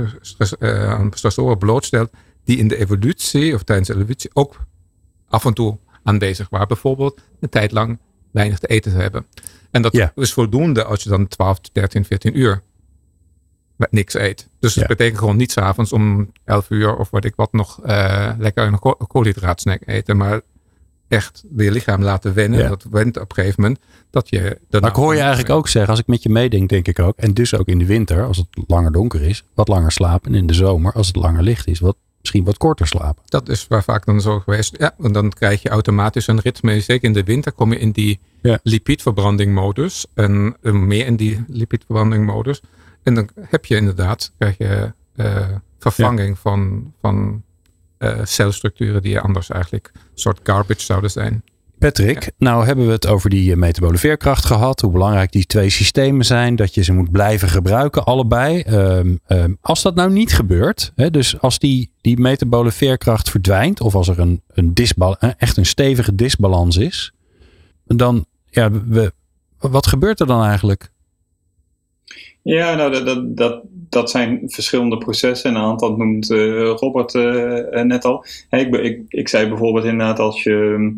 Speaker 4: eh, aan stressoren blootstelt, die in de evolutie of tijdens de evolutie ook af en toe aanwezig waren. Bijvoorbeeld een tijd lang weinig te eten te hebben. En dat is voldoende als je dan 12, 13, 14 uur niks eet. Dus dat betekent gewoon niet s'avonds om 11 uur of wat ik wat nog uh, lekker een koolhydraatsnack eten. Maar echt je lichaam laten wennen. Dat went op een gegeven moment dat je.
Speaker 2: Maar ik hoor je eigenlijk ook zeggen, als ik met je meedenk, denk ik ook. En dus ook in de winter, als het langer donker is, wat langer slapen. En in de zomer, als het langer licht is, wat misschien wat korter slapen.
Speaker 4: Dat is waar vaak dan zo geweest. Ja, en dan krijg je automatisch een ritme. Zeker in de winter kom je in die ja. lipidverbrandingmodus. En meer in die lipidverbrandingmodus. En dan heb je inderdaad, krijg je uh, vervanging van, van uh, celstructuren die anders eigenlijk een soort garbage zouden zijn.
Speaker 2: Patrick, nou hebben we het over die eh, metabole veerkracht gehad. Hoe belangrijk die twee systemen zijn. Dat je ze moet blijven gebruiken, allebei. Ehm, ehm, als dat nou niet gebeurt. Hè, dus als die, die metabole veerkracht verdwijnt. Of als er een, een disbal, echt een stevige disbalans is. Dan, ja, we, wat gebeurt er dan eigenlijk?
Speaker 3: Ja, nou, dat, dat, dat, dat zijn verschillende processen. Een aantal noemt uh, Robert uh, net al. Hey, ik, ik, ik zei bijvoorbeeld inderdaad als je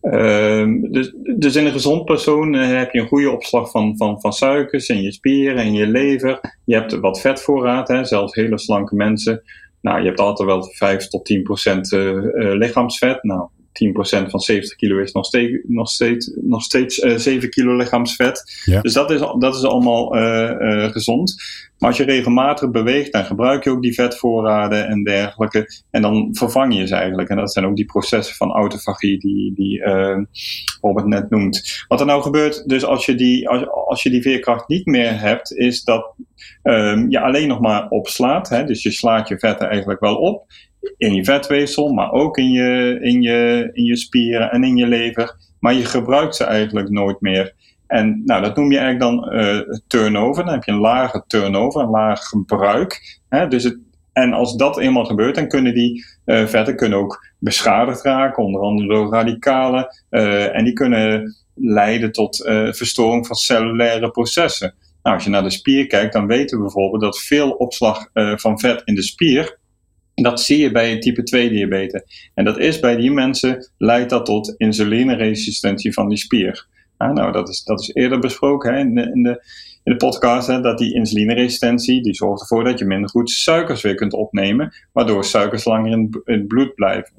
Speaker 3: Ehm, dus, dus in een gezond persoon eh, heb je een goede opslag van, van, van suikers in je spieren en je lever. Je hebt wat vetvoorraad, hè, zelfs hele slanke mensen. Nou, je hebt altijd wel 5 tot 10 procent uh, lichaamsvet. Nou, 10% van 70 kilo is nog steeds, nog steeds, nog steeds uh, 7 kilo lichaamsvet. Ja. Dus dat is, dat is allemaal uh, uh, gezond. Maar als je regelmatig beweegt, dan gebruik je ook die vetvoorraden en dergelijke. En dan vervang je ze eigenlijk. En dat zijn ook die processen van autofagie die, die Robert net noemt. Wat er nou gebeurt, dus als je die, als, als je die veerkracht niet meer hebt, is dat um, je alleen nog maar opslaat. Hè? Dus je slaat je vetten eigenlijk wel op in je vetweefsel, maar ook in je, in, je, in je spieren en in je lever. Maar je gebruikt ze eigenlijk nooit meer. En nou, dat noem je eigenlijk dan uh, turnover. Dan heb je een lage turnover, een laag gebruik. Hè? Dus het, en als dat eenmaal gebeurt, dan kunnen die uh, vetten kunnen ook beschadigd raken, onder andere door radicalen. Uh, en die kunnen leiden tot verstoring van cellulaire processen. Nou, als je naar de spier kijkt, dan weten we bijvoorbeeld dat veel opslag van vet in de spier dat zie je bij type 2 diabetes. En dat is bij die mensen, leidt dat tot insulineresistentie van die spier. nou, dat is, dat is eerder besproken hè, in, de, in, de, in de podcast, hè, dat die insulineresistentie, die zorgt ervoor dat je minder goed suikers weer kunt opnemen, waardoor suikers langer in, het bloed blijven.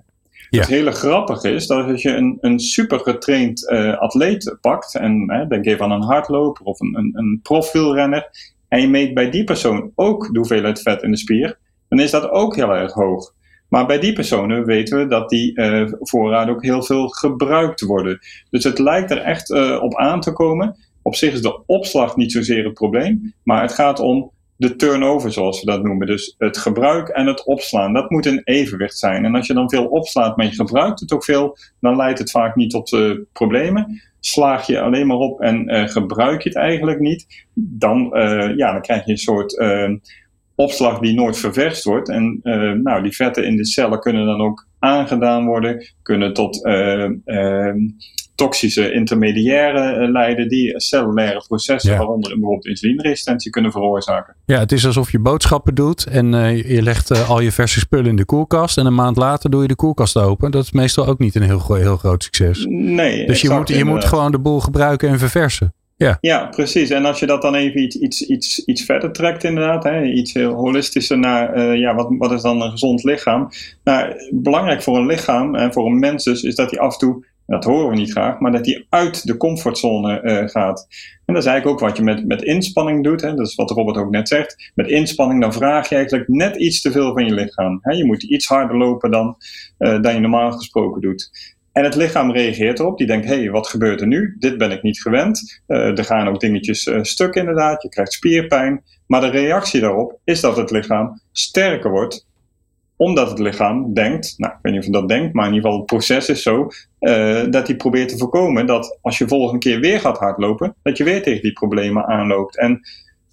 Speaker 3: Ja. Het hele grappige is dat als je een, een super getraind uh, atleet pakt, en hè, denk even aan een hardloper of een, een, een profielrenner, en je meet bij die persoon ook de hoeveelheid vet in de spier, dan is dat ook heel erg hoog. Maar bij die personen weten we dat die uh, voorraden ook heel veel gebruikt worden. Dus het lijkt er echt uh, op aan te komen. Op zich is de opslag niet zozeer het probleem, maar het gaat om de turnover, zoals we dat noemen. Dus het gebruik en het opslaan, dat moet in evenwicht zijn. En als je dan veel opslaat, maar je gebruikt het ook veel, dan leidt het vaak niet tot uh, problemen. Slaag je alleen maar op en gebruik je het eigenlijk niet, dan, ja, dan krijg je een soort opslag die nooit ververst wordt. En uh, nou, die vetten in de cellen kunnen dan ook aangedaan worden, kunnen tot uh, uh, toxische intermediaire leiden die cellulaire processen, ja. waaronder bijvoorbeeld insulineresistentie, kunnen veroorzaken.
Speaker 2: Ja, het is alsof je boodschappen doet en je legt al je verse spullen in de koelkast en een maand later doe je de koelkast open. Dat is meestal ook niet een heel, heel groot succes.
Speaker 3: Nee.
Speaker 2: Dus je, moet, je moet gewoon de boel gebruiken en verversen. Ja.
Speaker 3: ja, precies. En als je dat dan even iets, iets, iets, iets verder trekt, inderdaad, hè, iets heel holistischer naar uh, ja, wat, wat is dan een gezond lichaam? Nou, belangrijk voor een lichaam en voor een mens dus, is dat hij af en toe, dat horen we niet graag, maar dat hij uit de comfortzone uh, gaat. En dat is eigenlijk ook wat je met, met inspanning doet. Hè, dat is wat Robert ook net zegt. Met inspanning dan vraag je eigenlijk net iets te veel van je lichaam. Hè, je moet iets harder lopen dan, uh, dan je normaal gesproken doet. En het lichaam reageert erop. Die denkt, hé, hey, wat gebeurt er nu? Dit ben ik niet gewend. Uh, er gaan ook dingetjes uh, stuk inderdaad. Je krijgt spierpijn. Maar de reactie daarop is dat het lichaam sterker wordt. Omdat het lichaam denkt, nou, ik weet niet of dat denkt, maar in ieder geval het proces is zo, uh, dat hij probeert te voorkomen dat als je volgende keer weer gaat hardlopen, dat je weer tegen die problemen aanloopt. En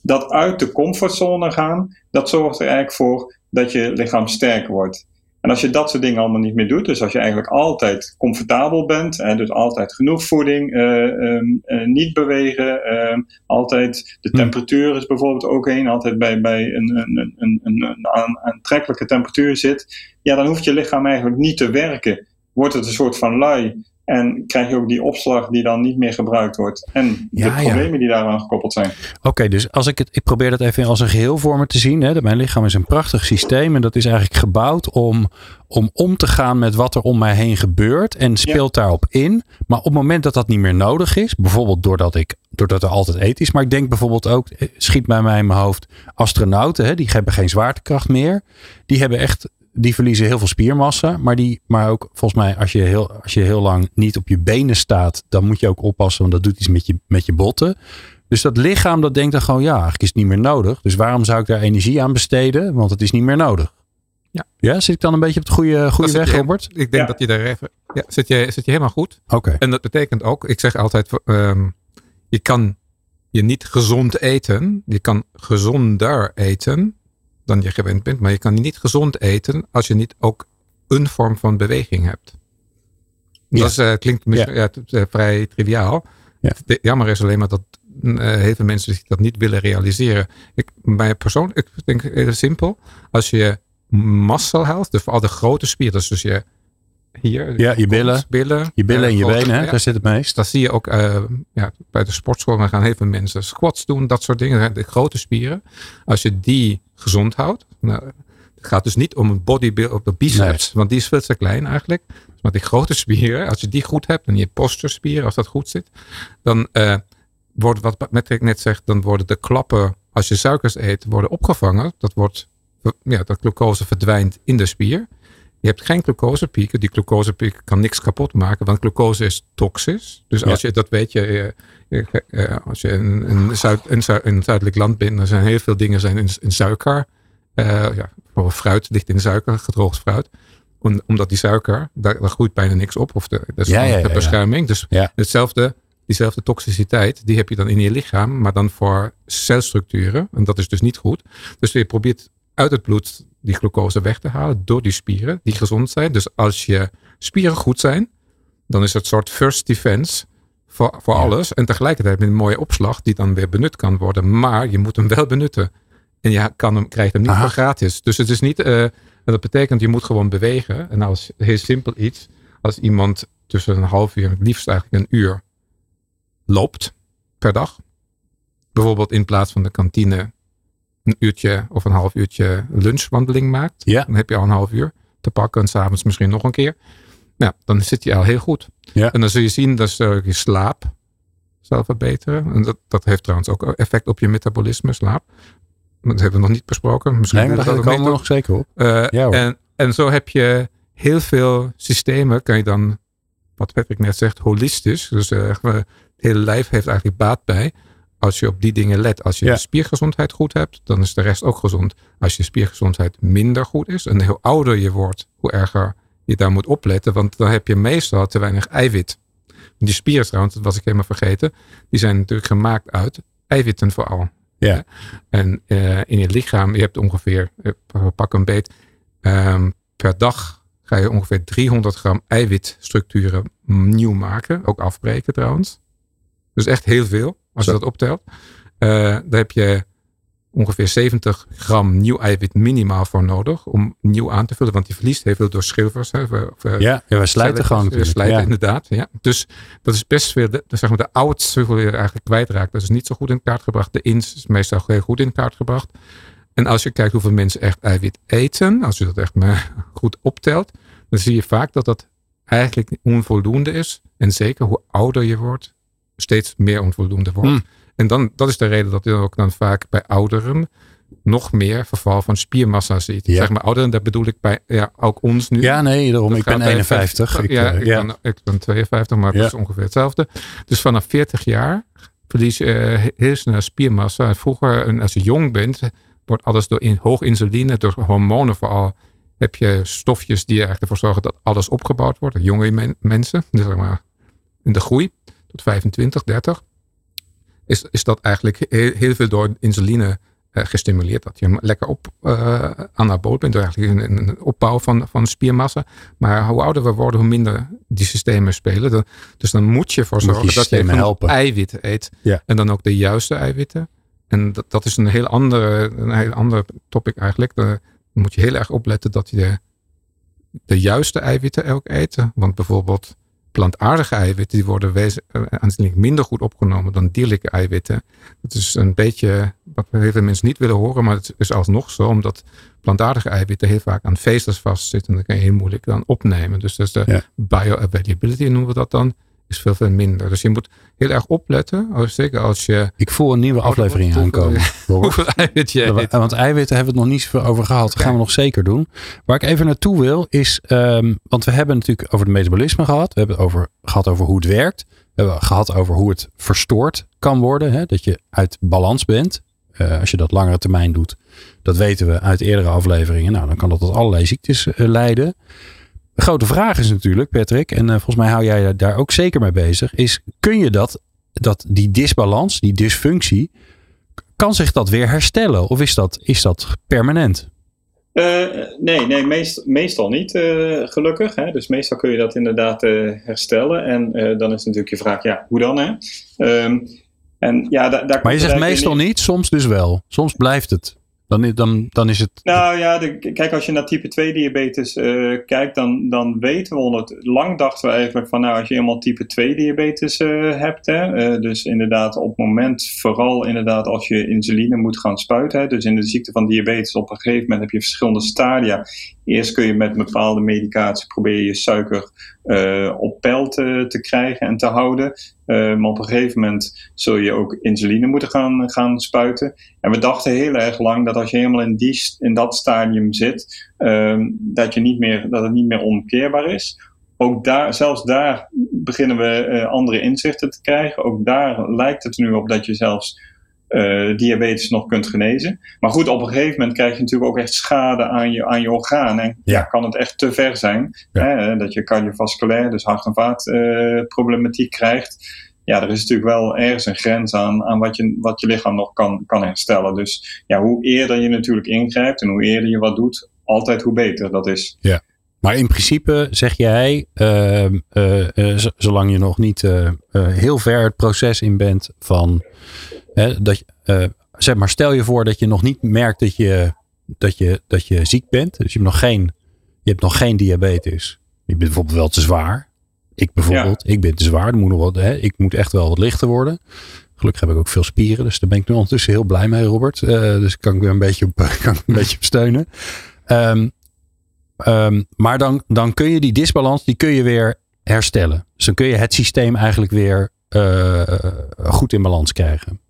Speaker 3: dat uit de comfortzone gaan, dat zorgt er eigenlijk voor dat je lichaam sterker wordt. En als je dat soort dingen allemaal niet meer doet, dus als je eigenlijk altijd comfortabel bent, hè, dus altijd genoeg voeding, uh, um, uh, niet bewegen, uh, altijd de hm. temperatuur is bijvoorbeeld ook een, altijd bij, bij een, een, een, een, een aantrekkelijke temperatuur zit, ja, dan hoeft je lichaam eigenlijk niet te werken. Wordt het een soort van lui en krijg je ook die opslag die dan niet meer gebruikt wordt. En de problemen ja. die daaraan gekoppeld zijn.
Speaker 2: Oké, dus als ik het, ik probeer dat even als een geheel voor me te zien. Hè. Mijn lichaam is een prachtig systeem. En dat is eigenlijk gebouwd om, om om te gaan met wat er om mij heen gebeurt. En speelt ja. daarop in. Maar op het moment dat dat niet meer nodig is. Bijvoorbeeld doordat, ik, doordat er altijd eten is. Maar ik denk bijvoorbeeld ook, eh, schiet bij mij in mijn hoofd. Astronauten, hè, die hebben geen zwaartekracht meer. Die hebben echt die verliezen heel veel spiermassa. Maar, die, maar ook volgens mij, als je, heel, als je heel lang niet op je benen staat, dan moet je ook oppassen, want dat doet iets met je, met je botten. Dus dat lichaam dat denkt dan gewoon, ja, eigenlijk is het niet meer nodig. Dus waarom zou ik daar energie aan besteden? Want het is niet meer nodig. Ja. ja, zit ik dan een beetje op de goede, goede weg, Robert?
Speaker 4: Ik denk
Speaker 2: ja.
Speaker 4: dat je daar even. Ja, zit je, zit je helemaal goed.
Speaker 2: Oké. Okay.
Speaker 4: En dat betekent ook, ik zeg altijd, um, je kan je niet gezond eten. Je kan gezonder eten dan je gewend bent. Maar je kan niet gezond eten als je niet ook een vorm van beweging hebt. Ja. Dat is, uh, klinkt ja. Ja, uh, vrij triviaal. Ja. Jammer is alleen maar dat uh, heel veel mensen dat niet willen realiseren. Ik, bij persoon, ik denk heel simpel. Als je muscle health, dus vooral de grote spieren, dus je hier.
Speaker 2: Ja, je billen.
Speaker 4: billen
Speaker 2: Je billen en je
Speaker 4: eh,
Speaker 2: benen, hè?
Speaker 4: ja.
Speaker 2: daar zit het meest.
Speaker 4: Dat zie je ook eh, ja, bij de sportschool. Dan gaan heel veel mensen squats doen, dat soort dingen. De grote spieren. Als je die gezond houdt. Nou, het gaat dus niet om een bodybuild op de biceps. Want die is veel te klein eigenlijk. Maar die grote spieren, als je die goed hebt. En je posterspieren, als dat goed zit. Dan eh, wordt wat Patrick net zegt. Dan worden de klappen, als je suikers eet, worden opgevangen. Dat wordt, ja, dat glucose verdwijnt in de spier. Je hebt geen glucosepieken. Die glucosepiek kan niks kapot maken, want glucose is toxisch. Dus als je, dat weet je, eh, je- eh, als je in, in, Zuid, in, in een zuidelijk land bent, dan zijn heel veel dingen zijn in, in suiker. Eh, ja, bijvoorbeeld fruit ligt in suiker, gedroogd fruit. Om- omdat die suiker, daar, daar groeit bijna niks op. Of de, dat is
Speaker 2: Ja,
Speaker 4: gewoon
Speaker 2: ja,
Speaker 4: de bescherming. Dus hetzelfde, diezelfde toxiciteit, die heb je dan in je lichaam, maar dan voor celstructuren. En dat is dus niet goed. Dus je probeert uit het bloed die glucose weg te halen door die spieren die gezond zijn. Dus als je spieren goed zijn, dan is het een soort first defense voor, voor
Speaker 2: Ja.
Speaker 4: alles. En tegelijkertijd met een mooie opslag die dan weer benut kan worden. Maar je moet hem wel benutten. En je kan hem, krijgt hem niet
Speaker 2: Aha.
Speaker 4: voor gratis. Dus het is niet, en dat betekent je moet gewoon bewegen. En als heel simpel iets, als iemand tussen een half uur, het liefst eigenlijk een uur, loopt per dag. Bijvoorbeeld in plaats van de kantine een uurtje of een half uurtje lunchwandeling maakt.
Speaker 2: Ja.
Speaker 4: Dan heb je al een half uur te pakken en s'avonds misschien nog een keer. Nou, dan zit je al heel goed.
Speaker 2: Ja.
Speaker 4: En dan zul je zien dat je slaap zal verbeteren. En dat, dat heeft trouwens ook effect op je metabolisme, slaap. Dat hebben we nog niet besproken. Misschien
Speaker 2: Nee, maar daar komen we nog zeker op.
Speaker 4: Eh,
Speaker 2: Ja,
Speaker 4: en, en zo heb je heel veel systemen, kan je dan, wat Patrick net zegt, holistisch. Dus eh, het hele lijf heeft eigenlijk baat bij. Als je op die dingen let. Als je
Speaker 2: Ja.
Speaker 4: spiergezondheid goed hebt, dan is de rest ook gezond. Als je spiergezondheid minder goed is en hoe ouder je wordt, hoe erger je daar moet opletten. Want dan heb je meestal te weinig eiwit. Die spieren trouwens, dat was ik helemaal vergeten, die zijn natuurlijk gemaakt uit eiwitten vooral.
Speaker 2: Ja.
Speaker 4: En eh, in je lichaam, je hebt ongeveer, eh, pak een beet, ehm, per dag ga je ongeveer 300 gram eiwitstructuren nieuw maken. Ook afbreken trouwens. Dus echt heel veel, als je dat optelt. Eh daar heb je ongeveer 70 gram nieuw eiwit minimaal voor nodig om nieuw aan te vullen. Want die verliest heel veel door schilfers. Hè,
Speaker 2: Ja, ja we slijten gewoon
Speaker 4: we slijten
Speaker 2: Ja.
Speaker 4: inderdaad. Ja. Dus dat is best veel. De, zeg maar, de ouds hoeveel je eigenlijk kwijtraakt. Dat is niet zo goed in kaart gebracht. De ins is meestal heel goed in kaart gebracht. En als je kijkt hoeveel mensen echt eiwit eten. Als je dat echt maar (laughs) goed optelt. Dan zie je vaak dat dat eigenlijk onvoldoende is. En zeker hoe ouder je wordt. Steeds meer onvoldoende wordt.
Speaker 2: Hmm.
Speaker 4: En dan, dat is de reden dat je ook dan vaak bij ouderen nog meer verval van spiermassa ziet.
Speaker 2: Ja.
Speaker 4: Zeg maar ouderen, dat bedoel ik bij ja, ook ons nu.
Speaker 2: Ja, nee, daarom.
Speaker 4: Dat
Speaker 2: Ik ben
Speaker 4: gaat bij
Speaker 2: 51. Ik,
Speaker 4: ja,
Speaker 2: eh,
Speaker 4: ik,
Speaker 2: ja.
Speaker 4: Ben, ik ben 52, maar dat is ongeveer hetzelfde. Dus vanaf 40 jaar verlies je eh, heel snel spiermassa. Vroeger, en als je jong bent, wordt alles door in, hoog insuline, door hormonen vooral, heb je stofjes die er eigenlijk ervoor zorgen dat alles opgebouwd wordt. Jonge men- mensen, dus zeg maar in de groei, tot 25, 30, is, is dat eigenlijk heel, heel veel door insuline eh, gestimuleerd. Dat je hem lekker op eh anabool bent. Door eigenlijk een, een opbouw van, van spiermassa. Maar hoe ouder we worden, hoe minder die systemen spelen. Dan, dus dan moet je ervoor zorgen dat je eiwitten eet.
Speaker 2: Ja.
Speaker 4: En dan ook de juiste eiwitten. En dat, dat is een heel andere, een heel ander topic eigenlijk. Daar moet je heel erg opletten dat je de, de juiste eiwitten ook eet. Want bijvoorbeeld plantaardige eiwitten, die worden eh, aanzienlijk minder goed opgenomen dan dierlijke eiwitten. Dat is een beetje wat heel veel mensen niet willen horen, maar het is alsnog zo, omdat plantaardige eiwitten heel vaak aan vezels vastzitten. En dan kan je heel moeilijk dan opnemen. Dus dat is de
Speaker 2: Ja.
Speaker 4: bioavailability noemen we dat dan, is veel, veel minder. Dus je moet heel erg opletten, als- zeker als je
Speaker 2: Ik voel een nieuwe aflevering (laughs)
Speaker 4: hoeveel-
Speaker 2: aankomen.
Speaker 4: Hoeveel eiwit je eet.
Speaker 2: Want eiwitten hebben we het nog niet zoveel over gehad. Dat gaan we nog zeker doen. Waar ik even naartoe wil is, ehm, want we hebben natuurlijk over het metabolisme gehad. We hebben het over, gehad over hoe het werkt. We hebben gehad over hoe het verstoord kan worden. Hè? Dat je uit balans bent. Eh, als je dat langere termijn doet. Dat weten we uit eerdere afleveringen. Nou, dan kan dat tot allerlei ziektes eh, leiden. De grote vraag is natuurlijk, Patrick, en eh, volgens mij hou jij daar ook zeker mee bezig, is kun je dat, dat die disbalans, die dysfunctie, kan zich dat weer herstellen? Of is dat, is dat permanent?
Speaker 3: Eh, nee, nee meest, meestal niet, eh, gelukkig. Hè? Dus meestal kun je dat inderdaad herstellen. En dan is natuurlijk je vraag, ja, hoe dan? Hè? Ehm, en, ja, da- daar
Speaker 2: Maar je zegt meestal niet, soms dus wel. Soms blijft het. Dan, dan, dan is het.
Speaker 3: Nou ja, kijk, als je naar type 2 diabetes uh, kijkt, dan, dan weten we het. Lang dachten we eigenlijk van, nou, als je eenmaal type 2 diabetes uh, hebt, hè, uh, dus inderdaad op het moment, vooral inderdaad als je insuline moet gaan spuiten, hè, dus in de ziekte van diabetes op een gegeven moment heb je verschillende stadia. Eerst kun je met bepaalde medicatie proberen je suiker op peil te, krijgen en te houden. maar op een gegeven moment zul je ook insuline moeten gaan, gaan spuiten. En we dachten heel erg lang dat als je helemaal in, die, in dat stadium zit, um, dat, je niet meer, dat het niet meer omkeerbaar is. Ook daar, zelfs daar beginnen we uh, andere inzichten te krijgen. Ook daar lijkt het nu op dat je zelfs uh, diabetes nog kunt genezen. Maar goed, op een gegeven moment krijg je natuurlijk ook echt schade aan je, aan je orgaan. En ja. kan het echt te ver zijn. Ja. Hè, dat je cardiovasculair, dus hart- en vaatproblematiek uh, krijgt ja, er is natuurlijk wel ergens een grens aan, aan wat, je, wat je lichaam nog kan, kan herstellen. Dus ja, hoe eerder je natuurlijk ingrijpt en hoe eerder je wat doet, altijd hoe beter dat is.
Speaker 2: Ja. Maar in principe zeg jij, uh, uh, zolang je nog niet uh, heel ver het proces in bent van dat zeg maar, stel je voor dat je nog niet merkt dat je, dat je, dat je ziek bent. Dus je hebt nog geen, je hebt nog geen diabetes. Je bent bijvoorbeeld wel te zwaar. Ik bijvoorbeeld, ja. ik ben te zwaar. Moet nog wat, hè, ik moet echt wel wat lichter worden. Gelukkig heb ik ook veel spieren, dus daar ben ik nu ondertussen heel blij mee, Robert. Dus kan ik weer een beetje op, (laughs) kan ik een beetje op steunen. Um, um, maar dan, dan kun je die disbalans, die kun je weer herstellen. Dus dan kun je het systeem eigenlijk weer uh, goed in balans krijgen.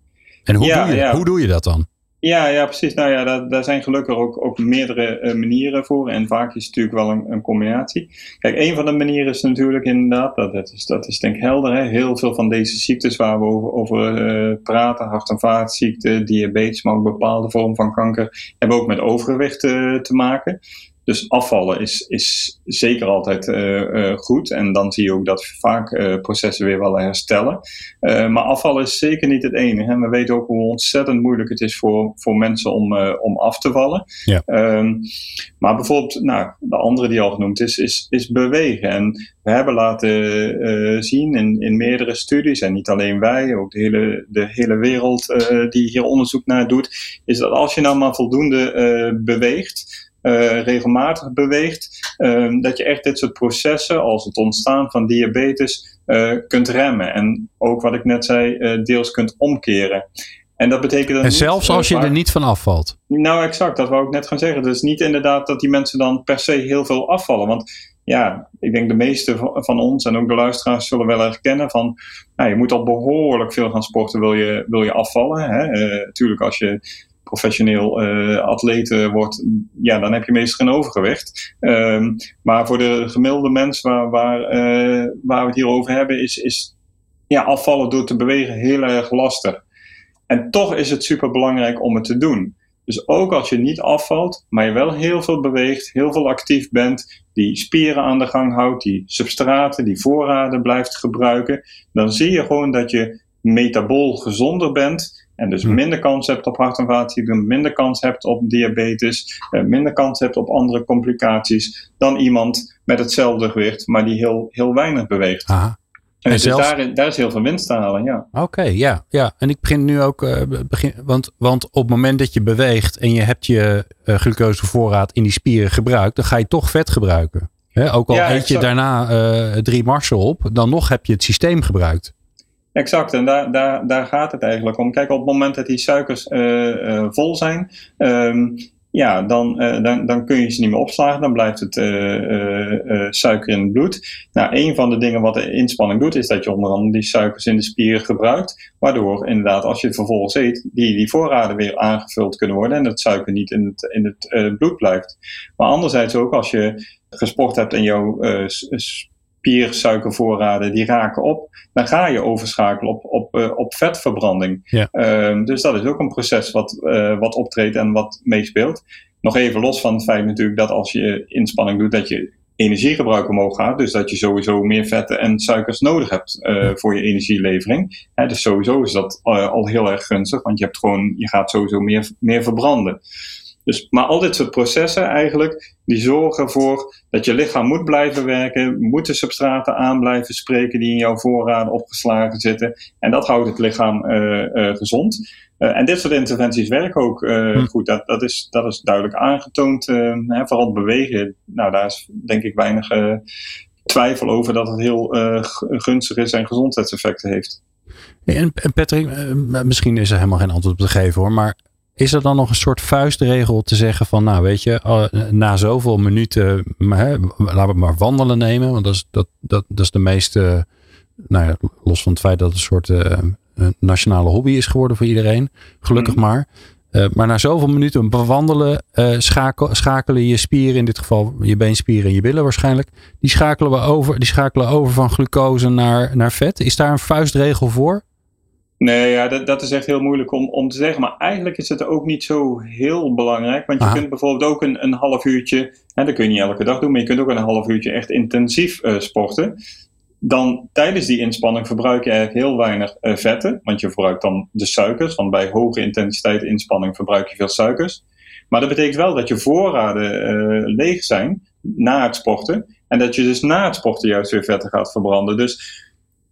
Speaker 2: En hoe, ja, doe, je, hoe doe je dat dan?
Speaker 3: Ja, ja, precies. Nou ja, daar, daar zijn gelukkig ook, ook meerdere uh, manieren voor. En vaak is het natuurlijk wel een, een, combinatie. Kijk, een van de manieren is natuurlijk inderdaad, dat, dat, is, dat is denk ik helder. Hè? Heel veel van deze ziektes waar we over, over uh, praten, hart- en vaatziekten, diabetes, maar ook bepaalde vormen van kanker, hebben ook met overgewicht uh, te maken. Dus afvallen is, is zeker altijd uh, uh, goed. En dan zie je ook dat vaak uh, processen weer wel herstellen. maar afvallen is zeker niet het enige. We weten ook hoe ontzettend moeilijk het is voor, voor mensen om, om af te vallen.
Speaker 2: Ja.
Speaker 3: Um, maar bijvoorbeeld, nou, de andere die al genoemd is, is, is bewegen. En we hebben laten zien in, in meerdere studies, en niet alleen wij, ook de hele, de hele wereld die hier onderzoek naar doet, is dat als je nou maar voldoende beweegt, uh, regelmatig beweegt, uh, dat je echt dit soort processen, als het ontstaan van diabetes, uh, kunt remmen. En ook wat ik net zei, deels kunt omkeren. En dat betekent dat.
Speaker 2: En zelfs als je er niet van afvalt.
Speaker 3: Nou, exact, dat wou ik net gaan zeggen. Dus niet inderdaad dat die mensen dan per se heel veel afvallen. Want ja, ik denk de meeste van ons en ook de luisteraars zullen wel herkennen van, nou, je moet al behoorlijk veel gaan sporten wil je, wil je afvallen. Hè? Natuurlijk, als je professioneel uh, atleet wordt, ja, dan heb je meestal geen overgewicht. Um, maar voor de gemiddelde mens waar, waar, uh, waar we het hier over hebben, is, is ja, afvallen door te bewegen heel erg lastig. En toch is het super belangrijk om het te doen. Dus ook als je niet afvalt, maar je wel heel veel beweegt, heel veel actief bent, die spieren aan de gang houdt, die substraten, die voorraden blijft gebruiken, dan zie je gewoon dat je metabool gezonder bent en dus minder kans hebt op hart- en vaatziekten, minder kans hebt op diabetes, minder kans hebt op andere complicaties dan iemand met hetzelfde gewicht, maar die heel, heel weinig beweegt.
Speaker 2: Aha.
Speaker 3: En, dus zelfs... daar, daar, is heel veel winst te halen, ja.
Speaker 2: Oké, okay, ja, ja. En ik begin nu ook, uh, begin, want, want op het moment dat je beweegt en je hebt je uh, glucosevoorraad in die spieren gebruikt, dan ga je toch vet gebruiken. He, ook al ja, eet je daarna uh, drie marsen op, dan nog heb je het systeem gebruikt.
Speaker 3: Exact, en daar, daar, daar gaat het eigenlijk om. Kijk, op het moment dat die suikers uh, uh, vol zijn, um, ja, dan, uh, dan, dan kun je ze niet meer opslagen. Dan blijft het suiker in het bloed. Nou, een van de dingen wat de inspanning doet, is dat je onder andere die suikers in de spieren gebruikt. Waardoor inderdaad, als je vervolgens eet, die, die voorraden weer aangevuld kunnen worden. En dat suiker niet in het, in het bloed blijft. Maar anderzijds ook, als je gesport hebt en jouw spiersuikervoorraden die raken op, dan ga je overschakelen op, op, uh, op vetverbranding.
Speaker 2: Ja.
Speaker 3: Uh, dus dat is ook een proces wat, uh, wat optreedt en wat meespeelt. Nog even los van het feit natuurlijk dat als je inspanning doet, dat je energiegebruik omhoog gaat. Dus dat je sowieso meer vetten en suikers nodig hebt uh, voor je energielevering. Hè, dus sowieso is dat al heel erg gunstig, want je, hebt gewoon, je gaat sowieso meer, meer verbranden. Dus, maar al dit soort processen eigenlijk, die zorgen ervoor dat je lichaam moet blijven werken, moet de substraten aan blijven spreken die in jouw voorraden opgeslagen zitten. En dat houdt het lichaam gezond. en dit soort interventies werken ook hm. goed. Dat, dat, is, dat is duidelijk aangetoond. Hè, vooral bewegen, nou daar is denk ik weinig twijfel over dat het heel gunstig is en gezondheidseffecten heeft.
Speaker 2: En, Patrick, eh, misschien is er helemaal geen antwoord op te geven hoor, maar is er dan nog een soort vuistregel te zeggen van, nou weet je, eh, na zoveel minuten, hè, laten we maar wandelen nemen, want dat is, dat, dat, dat is de meeste, nou ja, los van het feit dat het een soort uh, nationale hobby is geworden voor iedereen, gelukkig mm. maar. Uh, maar na zoveel minuten bewandelen, uh, schakel, schakelen je spieren, in dit geval je beenspieren en je billen waarschijnlijk, die schakelen, we over, die schakelen over van glucose naar, naar vet. Is daar een vuistregel voor?
Speaker 3: Nee, ja, dat, dat is echt heel moeilijk om, om te zeggen. Maar eigenlijk is het ook niet zo heel belangrijk. Want je kunt bijvoorbeeld ook een, een half uurtje, hè, dat kun je niet elke dag doen, maar je kunt ook een half uurtje echt intensief uh, sporten dan tijdens die inspanning verbruik je eigenlijk heel weinig uh, vetten, want je verbruikt dan de suikers, want bij hoge intensiteit inspanning verbruik je veel suikers. Maar dat betekent wel dat je voorraden uh, leeg zijn na het sporten en dat je dus na het sporten juist weer vetten gaat verbranden. Dus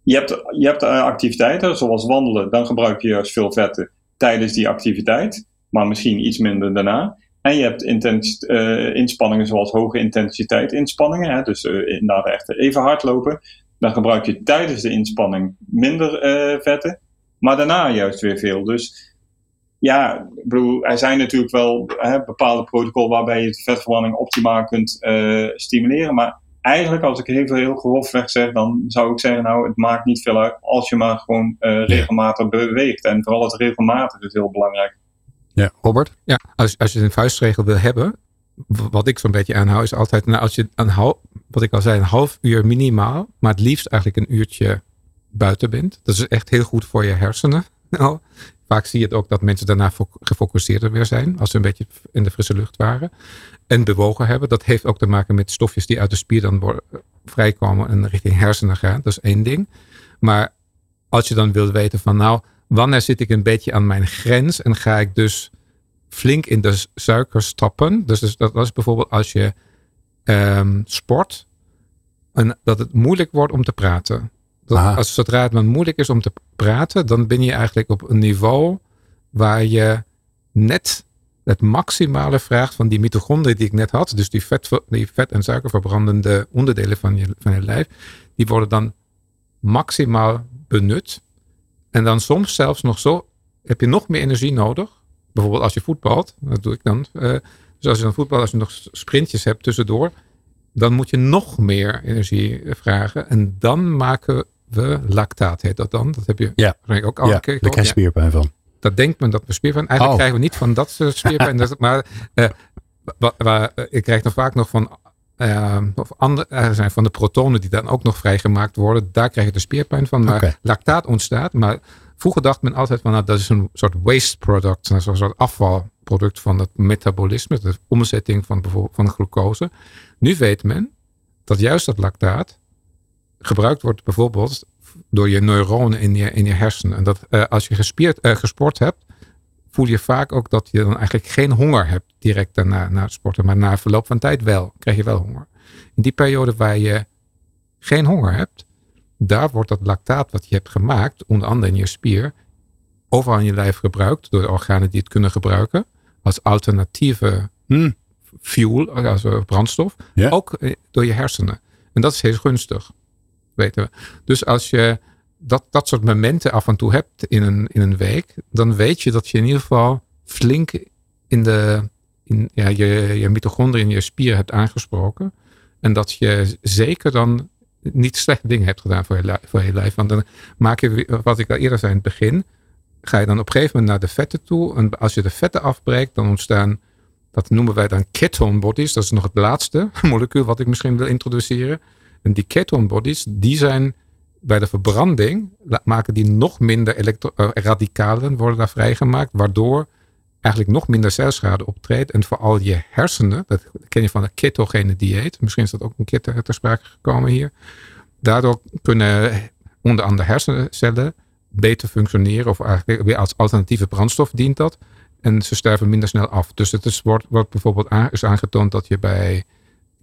Speaker 3: je hebt, je hebt uh, activiteiten zoals wandelen, dan gebruik je juist veel vetten tijdens die activiteit, maar misschien iets minder daarna. En je hebt intens, inspanningen zoals hoge intensiteit inspanningen, hè, dus inderdaad echt even hardlopen dan gebruik je tijdens de inspanning minder uh, vetten, maar daarna juist weer veel. Dus ja, bedoel, er zijn natuurlijk wel hè, bepaalde protocollen waarbij je de vetverbranding optimaal kunt uh, stimuleren. Maar eigenlijk, als ik heel, heel grofweg zeg, dan zou ik zeggen, nou, het maakt niet veel uit als je maar gewoon uh, regelmatig beweegt. En vooral het regelmatig is heel belangrijk.
Speaker 2: Ja, Robert?
Speaker 4: Ja, als, als je een vuistregel wil hebben, wat ik zo'n beetje aanhoud, is altijd, nou, als je een half, wat ik al zei, een half uur minimaal, maar het liefst eigenlijk een uurtje buiten bent. Dat is echt heel goed voor je hersenen. (laughs) Nou, vaak zie je het ook dat mensen daarna gefocuseerder weer zijn, als ze een beetje in de frisse lucht waren. En bewogen hebben. Dat heeft ook te maken met stofjes die uit de spier dan worden, vrijkomen en richting hersenen gaan. Dat is één ding. Maar als je dan wilt weten van nou, wanneer zit ik een beetje aan mijn grens en ga ik dus flink in de suiker stappen. Dus, dus dat, is bijvoorbeeld als je um, sport en dat het moeilijk wordt om te praten. Dat, als zodra het moeilijk is om te praten, dan ben je eigenlijk op een niveau waar je net het maximale vraagt van die mitochondriën die ik net had. Dus die vet, vet- en suikerverbrandende onderdelen van je, van je lijf. Die worden dan maximaal benut. En dan soms zelfs nog zo heb je nog meer energie nodig bijvoorbeeld als je voetbalt, dat doe ik dan. Uh, dus als je dan voetbalt, als je nog sprintjes hebt tussendoor, dan moet je nog meer energie vragen. En dan maken we lactaat, heet dat dan. Dat heb je
Speaker 2: ja. ook al ja, keer. Daar krijg je spierpijn van.
Speaker 4: Dat denkt men dat we spierpijn. Eigenlijk oh. krijgen we niet van dat soort spierpijn. (laughs) maar uh, waar, ik krijg dan vaak nog van uh, of andere, er zijn van de protonen die dan ook nog vrijgemaakt worden. Daar krijg je de spierpijn van. Maar lactaat ontstaat. Maar Vroeger dacht men altijd van nou, dat is een soort waste product, een soort afvalproduct van het metabolisme, de omzetting van, bijvoorbeeld van glucose. Nu weet men dat juist dat lactaat gebruikt wordt bijvoorbeeld door je neuronen in je, in je hersenen. En dat uh, als je gespierd, uh, gesport hebt, voel je vaak ook dat je dan eigenlijk geen honger hebt direct daarna na het sporten. Maar na verloop van tijd wel, krijg je wel honger. In die periode waar je geen honger hebt, daar wordt dat lactaat wat je hebt gemaakt, onder andere in je spier, overal in je lijf gebruikt door de organen die het kunnen gebruiken als alternatieve hmm. fuel, als brandstof, ook eh, door je hersenen. En dat is heel gunstig, Dus als je dat, dat soort momenten af en toe hebt in een, in een week, dan weet je dat je in ieder geval flink in de in, ja, je, je mitochondriën in je spier hebt aangesproken. En dat je zeker dan niet slechte dingen hebt gedaan voor je, voor je lijf. Want dan maak je, wat ik al eerder zei in het begin, ga je dan op een gegeven moment naar de vetten toe. En als je de vetten afbreekt, dan ontstaan, dat noemen wij dan ketone bodies. Dat is nog het laatste (laughs) molecuul wat ik misschien wil introduceren. En die ketone bodies, die zijn bij de verbranding, maken die nog minder uh, radicalen worden daar vrijgemaakt, waardoor eigenlijk nog minder celschade optreedt. En vooral je hersenen, dat ken je van het ketogene dieet. Misschien is dat ook een keer ter, sprake gekomen hier. Daardoor kunnen onder andere hersencellen beter functioneren. Of eigenlijk weer als alternatieve brandstof dient dat. En ze sterven minder snel af. Dus het is, wordt, wordt bijvoorbeeld is aangetoond dat je bij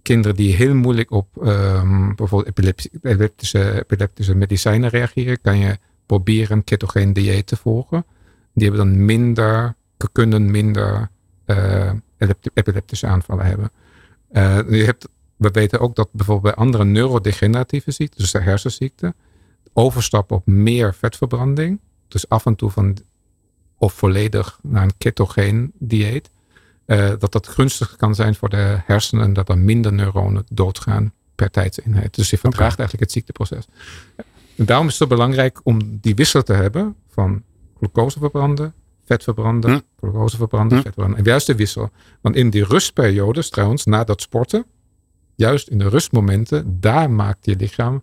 Speaker 4: kinderen die heel moeilijk op um, bijvoorbeeld epileptische, epileptische medicijnen reageren, kan je proberen een ketogeen dieet te volgen. Die hebben dan minder, kunnen minder uh, epileptische aanvallen hebben. Uh, je hebt, we weten ook dat bijvoorbeeld bij andere neurodegeneratieve ziekten, dus de hersenziekten, overstappen op meer vetverbranding. Dus af en toe van of volledig naar een ketogeen dieet. Uh, dat dat gunstig kan zijn voor de hersenen. Dat er minder neuronen doodgaan per tijdseenheid. Dus je vertraagt eigenlijk het ziekteproces. En daarom is het zo belangrijk om die wissel te hebben van glucose verbranden, vet verbranden, hm. glucose verbranden, hm. vet verbranden. En juist de wissel. Want in die rustperiodes trouwens, na dat sporten, juist in de rustmomenten, daar maakt je lichaam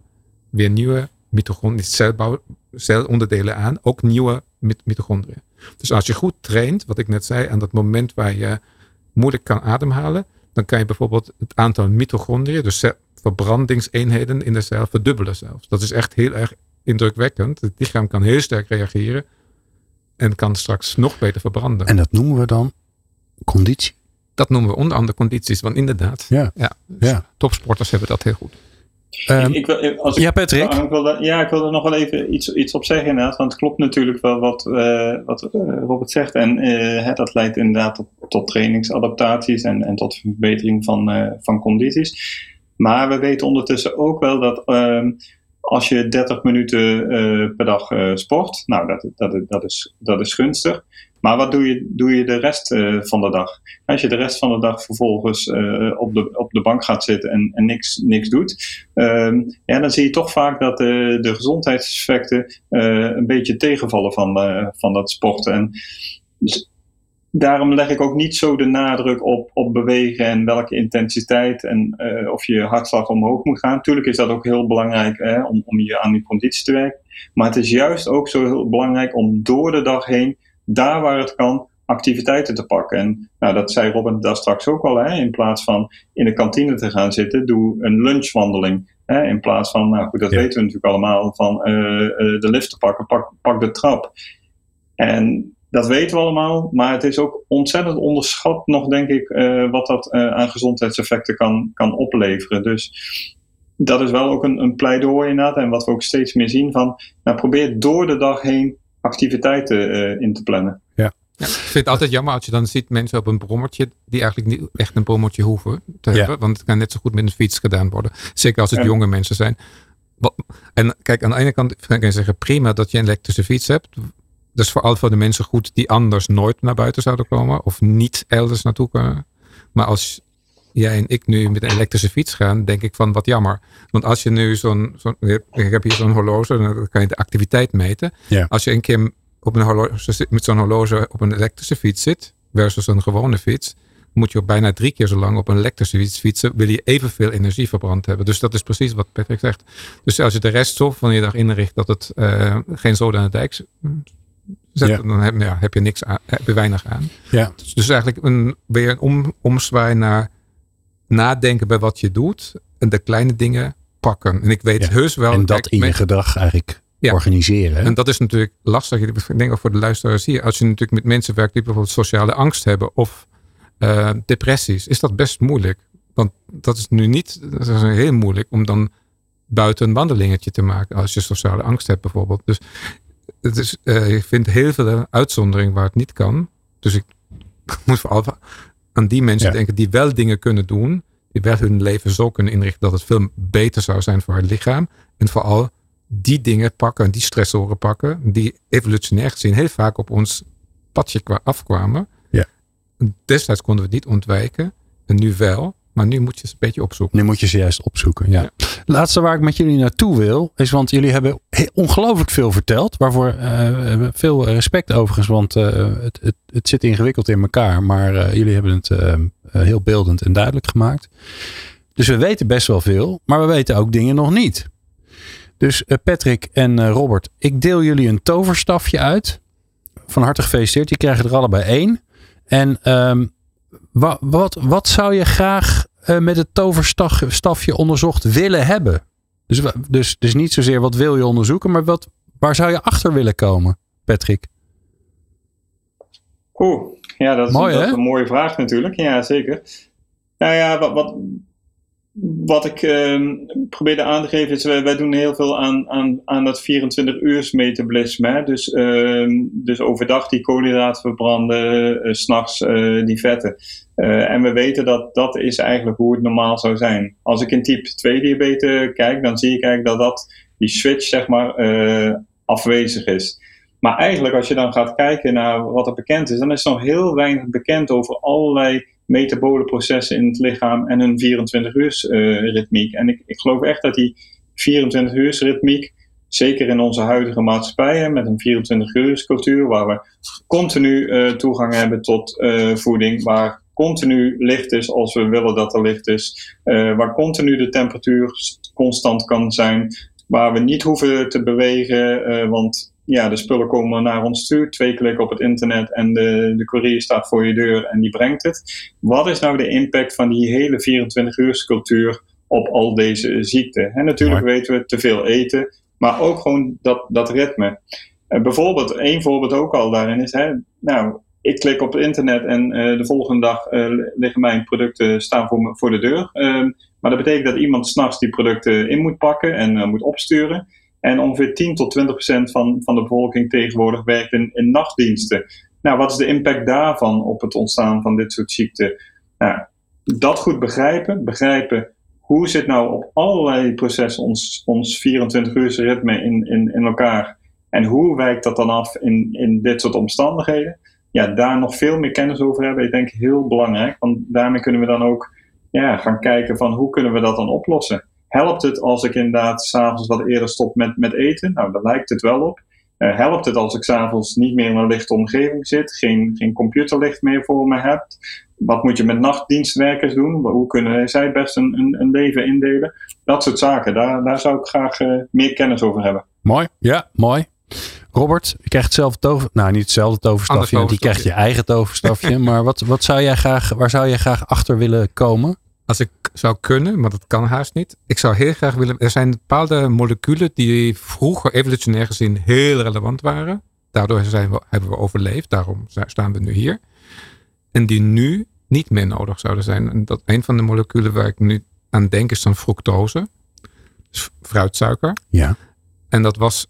Speaker 4: weer nieuwe mitochondriën, celonderdelen aan, ook nieuwe mitochondriën. Dus als je goed traint, wat ik net zei, aan dat moment waar je moeilijk kan ademhalen, dan kan je bijvoorbeeld het aantal mitochondriën, dus verbrandingseenheden in de cel, verdubbelen zelfs. Dat is echt heel erg indrukwekkend. Het lichaam kan heel sterk reageren en kan straks nog beter verbranden.
Speaker 2: En dat noemen we dan conditie?
Speaker 4: Dat noemen we onder andere condities, want inderdaad,
Speaker 2: ja. Ja,
Speaker 4: dus ja. topsporters hebben dat heel goed.
Speaker 3: Um, ik, als
Speaker 2: ja, Patrick?
Speaker 3: Ik wilde, ja, ik wil er nog wel even iets, iets op zeggen inderdaad. Want het klopt natuurlijk wel wat, uh, wat uh, Robert zegt. En uh, dat leidt inderdaad tot, tot trainingsadaptaties en, en tot verbetering van, van condities. Maar we weten ondertussen ook wel dat ehm, als je 30 minuten per dag sport, nou dat, dat, dat, is, dat is gunstig. Maar wat doe je, doe je de rest uh, van de dag? Als je de rest van de dag vervolgens uh, op, de, op de bank gaat zitten en, en niks, niks doet, um, ja, dan zie je toch vaak dat de, de gezondheidseffecten een beetje tegenvallen van, van dat sporten. En dus daarom leg ik ook niet zo de nadruk op, op bewegen en welke intensiteit en of je hartslag omhoog moet gaan. Natuurlijk is dat ook heel belangrijk hè, om, om je aan die conditie te werken. Maar het is juist ook zo heel belangrijk om door de dag heen daar waar het kan, activiteiten te pakken. En nou, dat zei Robin daar straks ook al. Hè, in plaats van in de kantine te gaan zitten, doe een lunchwandeling. Hè, in plaats van, nou goed, dat weten we natuurlijk allemaal, van uh, uh, de lift te pakken, pak, pak de trap. En dat weten we allemaal, maar het is ook ontzettend onderschat nog, denk ik, uh, wat dat aan gezondheidseffecten kan, kan opleveren. Dus dat is wel ook een, een pleidooi inderdaad. En wat we ook steeds meer zien van, nou, probeer door de dag heen activiteiten uh, in te plannen.
Speaker 4: Ja. ja. ik vind het altijd jammer als je dan ziet mensen op een brommertje die eigenlijk niet echt een brommertje hoeven te ja. hebben. Want het kan net zo goed met een fiets gedaan worden. Zeker als het ja. jonge mensen zijn. En kijk, aan de ene kant kan je zeggen prima dat je een elektrische fiets hebt. Dat is vooral voor de mensen goed die anders nooit naar buiten zouden komen. Of niet elders naartoe kunnen. Maar als jij en ik nu met een elektrische fiets gaan, denk ik van wat jammer. Want als je nu zo'n, zo ik heb hier zo'n horloge, dan kan je de activiteit meten.
Speaker 2: Ja.
Speaker 4: Als je een keer op een horloge, met zo'n horloge op een elektrische fiets zit, versus een gewone fiets, moet je ook bijna drie keer zo lang op een elektrische fiets fietsen, wil je evenveel energie verbrand hebben. Dus dat is precies wat Patrick zegt. Dus als je de rest zo van je dag inricht dat het uh, geen zoden aan de dijk zet, ja. dan heb, ja, heb, je niks aan, heb je weinig aan.
Speaker 2: Ja.
Speaker 4: Dus, dus eigenlijk een, weer een om, omzwaai naar nadenken bij wat je doet en de kleine dingen pakken. En ik weet
Speaker 2: ja.
Speaker 4: heus wel.
Speaker 2: En dat in je gedrag eigenlijk ja. organiseren. Hè?
Speaker 4: En dat is natuurlijk lastig. Ik denk ook voor de luisteraars hier. Als je natuurlijk met mensen werkt die bijvoorbeeld sociale angst hebben of uh, depressies, is dat best moeilijk. Want dat is nu niet, dat is heel moeilijk om dan buiten een wandelingetje te maken als je sociale angst hebt bijvoorbeeld. Dus het is, uh, je vindt heel veel uitzondering waar het niet kan. Dus ik (laughs) moet vooral aan die mensen ja. denken die wel dingen kunnen doen. Die wel hun leven zo kunnen inrichten dat het veel beter zou zijn voor het lichaam. En vooral die dingen pakken, die stressoren pakken, die evolutionair gezien heel vaak op ons padje afkwamen.
Speaker 2: Ja.
Speaker 4: Destijds konden we het niet ontwijken. En nu wel. Maar nu moet je ze een beetje opzoeken.
Speaker 2: Nu moet je ze juist opzoeken. Ja. ja. Laatste waar ik met jullie naartoe wil, is want jullie hebben ongelooflijk veel verteld. Waarvoor uh, veel respect overigens, want uh, het, het, het, zit ingewikkeld in elkaar. Maar uh, jullie hebben het heel beeldend en duidelijk gemaakt. Dus we weten best wel veel, maar we weten ook dingen nog niet. Dus Patrick en Robert, ik deel jullie een toverstafje uit. Van harte gefeliciteerd. Die krijgen er allebei één. En um, wat, wat, zou je graag met het toverstafje onderzocht willen hebben? Dus, dus, dus niet zozeer wat wil je onderzoeken, maar wat, waar zou je achter willen komen, Patrick?
Speaker 3: Oeh, ja dat, is, dat is, een mooie vraag natuurlijk. Ja, zeker. Nou ja, wat, wat, wat ik uh, probeerde aan te geven is, wij, doen heel veel aan, aan, aan dat 24 uur metabolisme. Dus, uh, dus overdag die koolhydraten verbranden, uh, s'nachts uh, die vetten. Uh, en we weten dat dat is eigenlijk hoe het normaal zou zijn. Als ik in type 2 diabetes kijk, dan zie ik eigenlijk dat, dat die switch zeg maar afwezig is. Maar eigenlijk als je dan gaat kijken naar wat er bekend is, dan is nog heel weinig bekend over allerlei metabole processen in het lichaam en een 24 uur ritmiek. En ik, ik geloof echt dat die 24 uur ritmiek, zeker in onze huidige maatschappijen met een 24 uur cultuur, waar we continu uh, toegang hebben tot uh, voeding, waar continu licht is als we willen dat er licht is, waar continu de temperatuur constant kan zijn, waar we niet hoeven te bewegen, want ja, de spullen komen naar ons toe. Twee klikken op het internet en de, de courier staat voor je deur en die brengt het. Wat is nou de impact van die hele 24 uur cultuur op al deze ziekten? En natuurlijk weten we te veel eten, maar ook gewoon dat, dat ritme. Uh, bijvoorbeeld, één voorbeeld ook al daarin is, hè, nou, ik klik op het internet en uh, de volgende dag uh, liggen mijn producten staan voor, me, voor de deur. Ehm, maar dat betekent dat iemand s'nachts die producten in moet pakken en moet opsturen. En ongeveer 10 tot 20 procent van, van de bevolking tegenwoordig werkt in, in nachtdiensten. Nou, wat is de impact daarvan op het ontstaan van dit soort ziekten? Nou, dat goed begrijpen, begrijpen hoe zit nou op allerlei processen ons, ons 24 uur ritme in, in, in elkaar en hoe wijkt dat dan af in, in dit soort omstandigheden? Ja, daar nog veel meer kennis over hebben, ik denk heel belangrijk, want daarmee kunnen we dan ook ja, gaan kijken van hoe kunnen we dat dan oplossen. Helpt het als ik inderdaad s'avonds wat eerder stop met, met eten? Nou, daar lijkt het wel op. Uh, helpt het als ik s'avonds niet meer in een lichte omgeving zit, geen, geen computerlicht meer voor me heb? Wat moet je met nachtdienstwerkers doen? Hoe kunnen zij best een, een, een leven indelen? Dat soort zaken, daar, daar zou ik graag uh, meer kennis over hebben.
Speaker 2: Mooi, ja, mooi. Robert, je krijgt hetzelfde tover... Nou, niet hetzelfde toverstafje, want je krijgt je eigen toverstafje. (laughs) maar wat, wat zou jij graag, waar zou jij graag achter willen komen?
Speaker 4: Als ik zou kunnen, maar dat kan haast niet. Ik zou heel graag willen. Er zijn bepaalde moleculen die vroeger evolutionair gezien heel relevant waren. Daardoor zijn we, hebben we overleefd. Daarom staan we nu hier. En die nu niet meer nodig zouden zijn. En dat een van de moleculen waar ik nu aan denk is dan fructose. Dus fruitsuiker.
Speaker 2: Ja.
Speaker 4: En dat was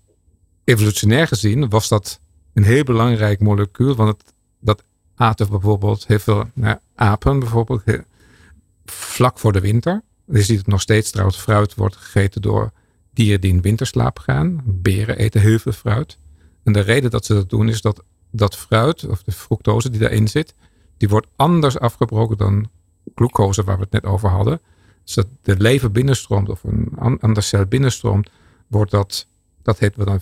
Speaker 4: evolutionair gezien was dat een heel belangrijk molecuul. Want het, dat aten bijvoorbeeld heel veel nou, apen bijvoorbeeld vlak voor de winter. Je ziet het nog steeds trouwens, fruit wordt gegeten door dieren die in winterslaap gaan. Beren eten heel veel fruit. En de reden dat ze dat doen is dat dat fruit, of de fructose die daarin zit, die wordt anders afgebroken dan glucose waar we het net over hadden. Dus dat de lever binnenstroomt of een andere cel binnenstroomt, wordt dat, dat heet we dan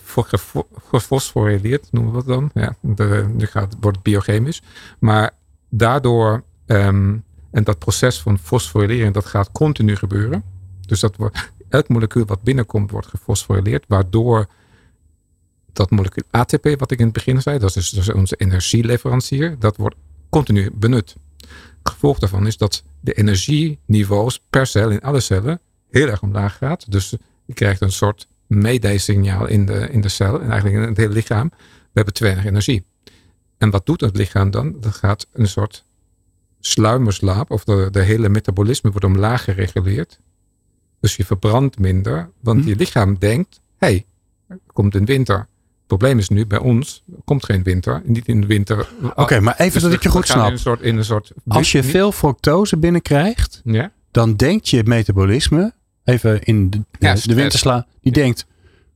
Speaker 4: gefosforileerd, noemen we dat dan. Ja, de, gaat, wordt biochemisch. Maar daardoor um, en dat proces van fosforilering, dat gaat continu gebeuren. Dus dat elk molecuul wat binnenkomt, wordt gefosforileerd, waardoor dat molecuul ATP, wat ik in het begin zei, dat is dus onze energieleverancier, dat wordt continu benut. Gevolg daarvan is dat de energieniveaus per cel in alle cellen heel erg omlaag gaat. Dus je krijgt een soort mayday-signaal in de, in de cel en eigenlijk in het hele lichaam. We hebben te weinig energie. En wat doet het lichaam dan? Dat gaat een soort sluimerslaap, of de, de hele metabolisme wordt omlaag gereguleerd. Dus je verbrandt minder, want hm. je lichaam denkt, hé, hey, er komt een winter. Het probleem is nu bij ons, komt geen winter. Niet in de winter.
Speaker 2: Oké, maar even dus dat ik je goed snap.
Speaker 4: In een soort, in een soort
Speaker 2: Als je veel fructose binnenkrijgt,
Speaker 4: ja?
Speaker 2: dan denkt je metabolisme, even in de, ja, de wintersla, die denkt,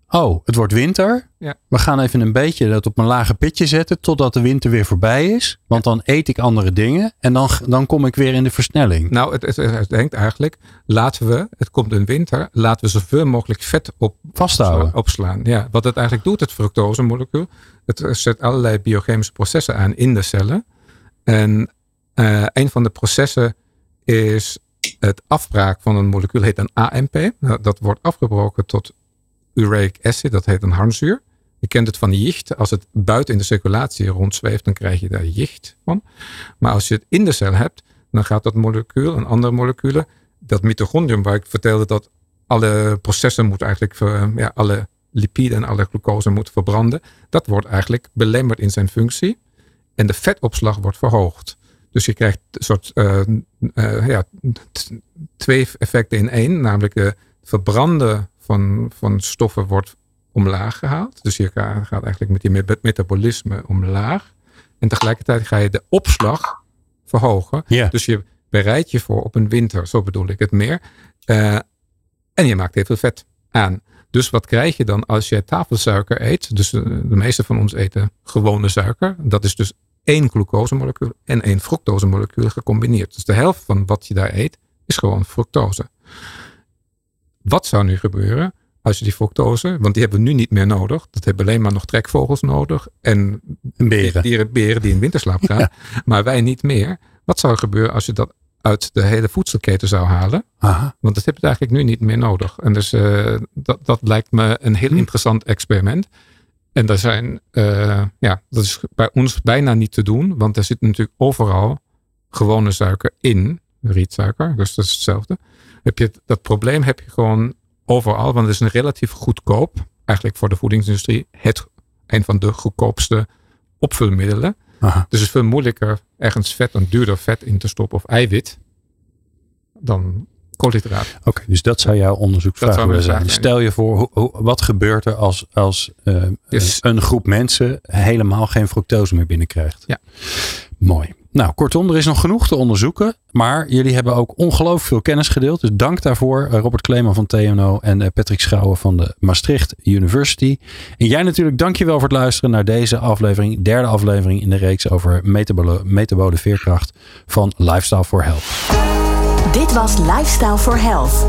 Speaker 2: Oh, het wordt winter.
Speaker 4: Ja.
Speaker 2: We gaan even een beetje dat op een lage pitje zetten totdat de winter weer voorbij is. Want dan eet ik andere dingen en dan, dan kom ik weer in de versnelling.
Speaker 4: Nou, het, het, denkt eigenlijk, laten we, het komt een winter, laten we zoveel mogelijk vet op,
Speaker 2: vasthouden.
Speaker 4: Opslaan. Ja, wat het eigenlijk doet, het fructose-molecuul, het zet allerlei biochemische processen aan in de cellen. En uh, een van de processen is het afbraak van een molecuul, heet een AMP. Nou, dat wordt afgebroken tot uraic acid, dat heet een harnzuur. Je kent het van jicht. Als het buiten in de circulatie rondzweeft, dan krijg je daar jicht van. Maar als je het in de cel hebt, dan gaat dat molecuul en andere moleculen, dat mitochondrium waar ik vertelde dat alle processen moeten eigenlijk, ja, alle lipiden en alle glucose moeten verbranden, dat wordt eigenlijk belemmerd in zijn functie. En de vetopslag wordt verhoogd. Dus je krijgt een soort uh, uh, ja, twee effecten in één. Namelijk de verbranden van, van stoffen wordt omlaag gehaald. Dus je gaat eigenlijk met je metabolisme omlaag. En tegelijkertijd ga je de opslag verhogen. Dus je bereidt je voor op een winter, zo bedoel ik het meer. Uh, en je maakt heel veel vet aan. Dus wat krijg je dan als je tafelsuiker eet? Dus de, meeste van ons eten gewone suiker. Dat is dus één glucosemolecuul en één fructosemolecuul gecombineerd. Dus de helft van wat je daar eet is gewoon fructose. Wat zou nu gebeuren als je die fructose, want die hebben we nu niet meer nodig. Dat hebben alleen maar nog trekvogels nodig en
Speaker 2: beren,
Speaker 4: dieren, beren die in winterslaap (laughs) gaan. Maar wij niet meer. Wat zou er gebeuren als je dat uit de hele voedselketen zou halen?
Speaker 2: Aha.
Speaker 4: Want dat heb je eigenlijk nu niet meer nodig. En dus uh, dat, dat lijkt me een heel hm. interessant experiment. En daar zijn, uh, ja, dat is bij ons bijna niet te doen, want er zit natuurlijk overal gewone suiker in, rietsuiker, dus dat is hetzelfde. Heb je, dat probleem heb je gewoon overal, want het is een relatief goedkoop, eigenlijk voor de voedingsindustrie, het, een van de goedkoopste opvulmiddelen.
Speaker 2: Aha.
Speaker 4: Dus het is veel moeilijker ergens vet, een duurder vet in te stoppen of eiwit dan koolhydraten.
Speaker 2: Oké, dus dat zou jouw onderzoeksvraag willen zijn. zijn. Stel je voor, wat gebeurt er als, als uh,
Speaker 4: Yes.
Speaker 2: een groep mensen helemaal geen fructose meer binnenkrijgt?
Speaker 4: Ja.
Speaker 2: Mooi. Nou, kortom, er is nog genoeg te onderzoeken. Maar jullie hebben ook ongelooflijk veel kennis gedeeld. Dus dank daarvoor, eh, Robert Kleeman van TNO en eh, Patrick Schouwen van de Maastricht University. En jij natuurlijk, dankjewel voor het luisteren naar deze aflevering. Derde aflevering in de reeks over metabole, metabole veerkracht van Lifestyle for Health.
Speaker 1: Dit was Lifestyle for Health.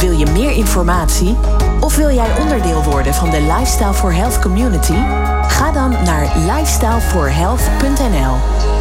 Speaker 1: Wil je meer informatie? Of wil jij onderdeel worden van de Lifestyle for Health community? Ga dan naar lifestyleforhealth.nl.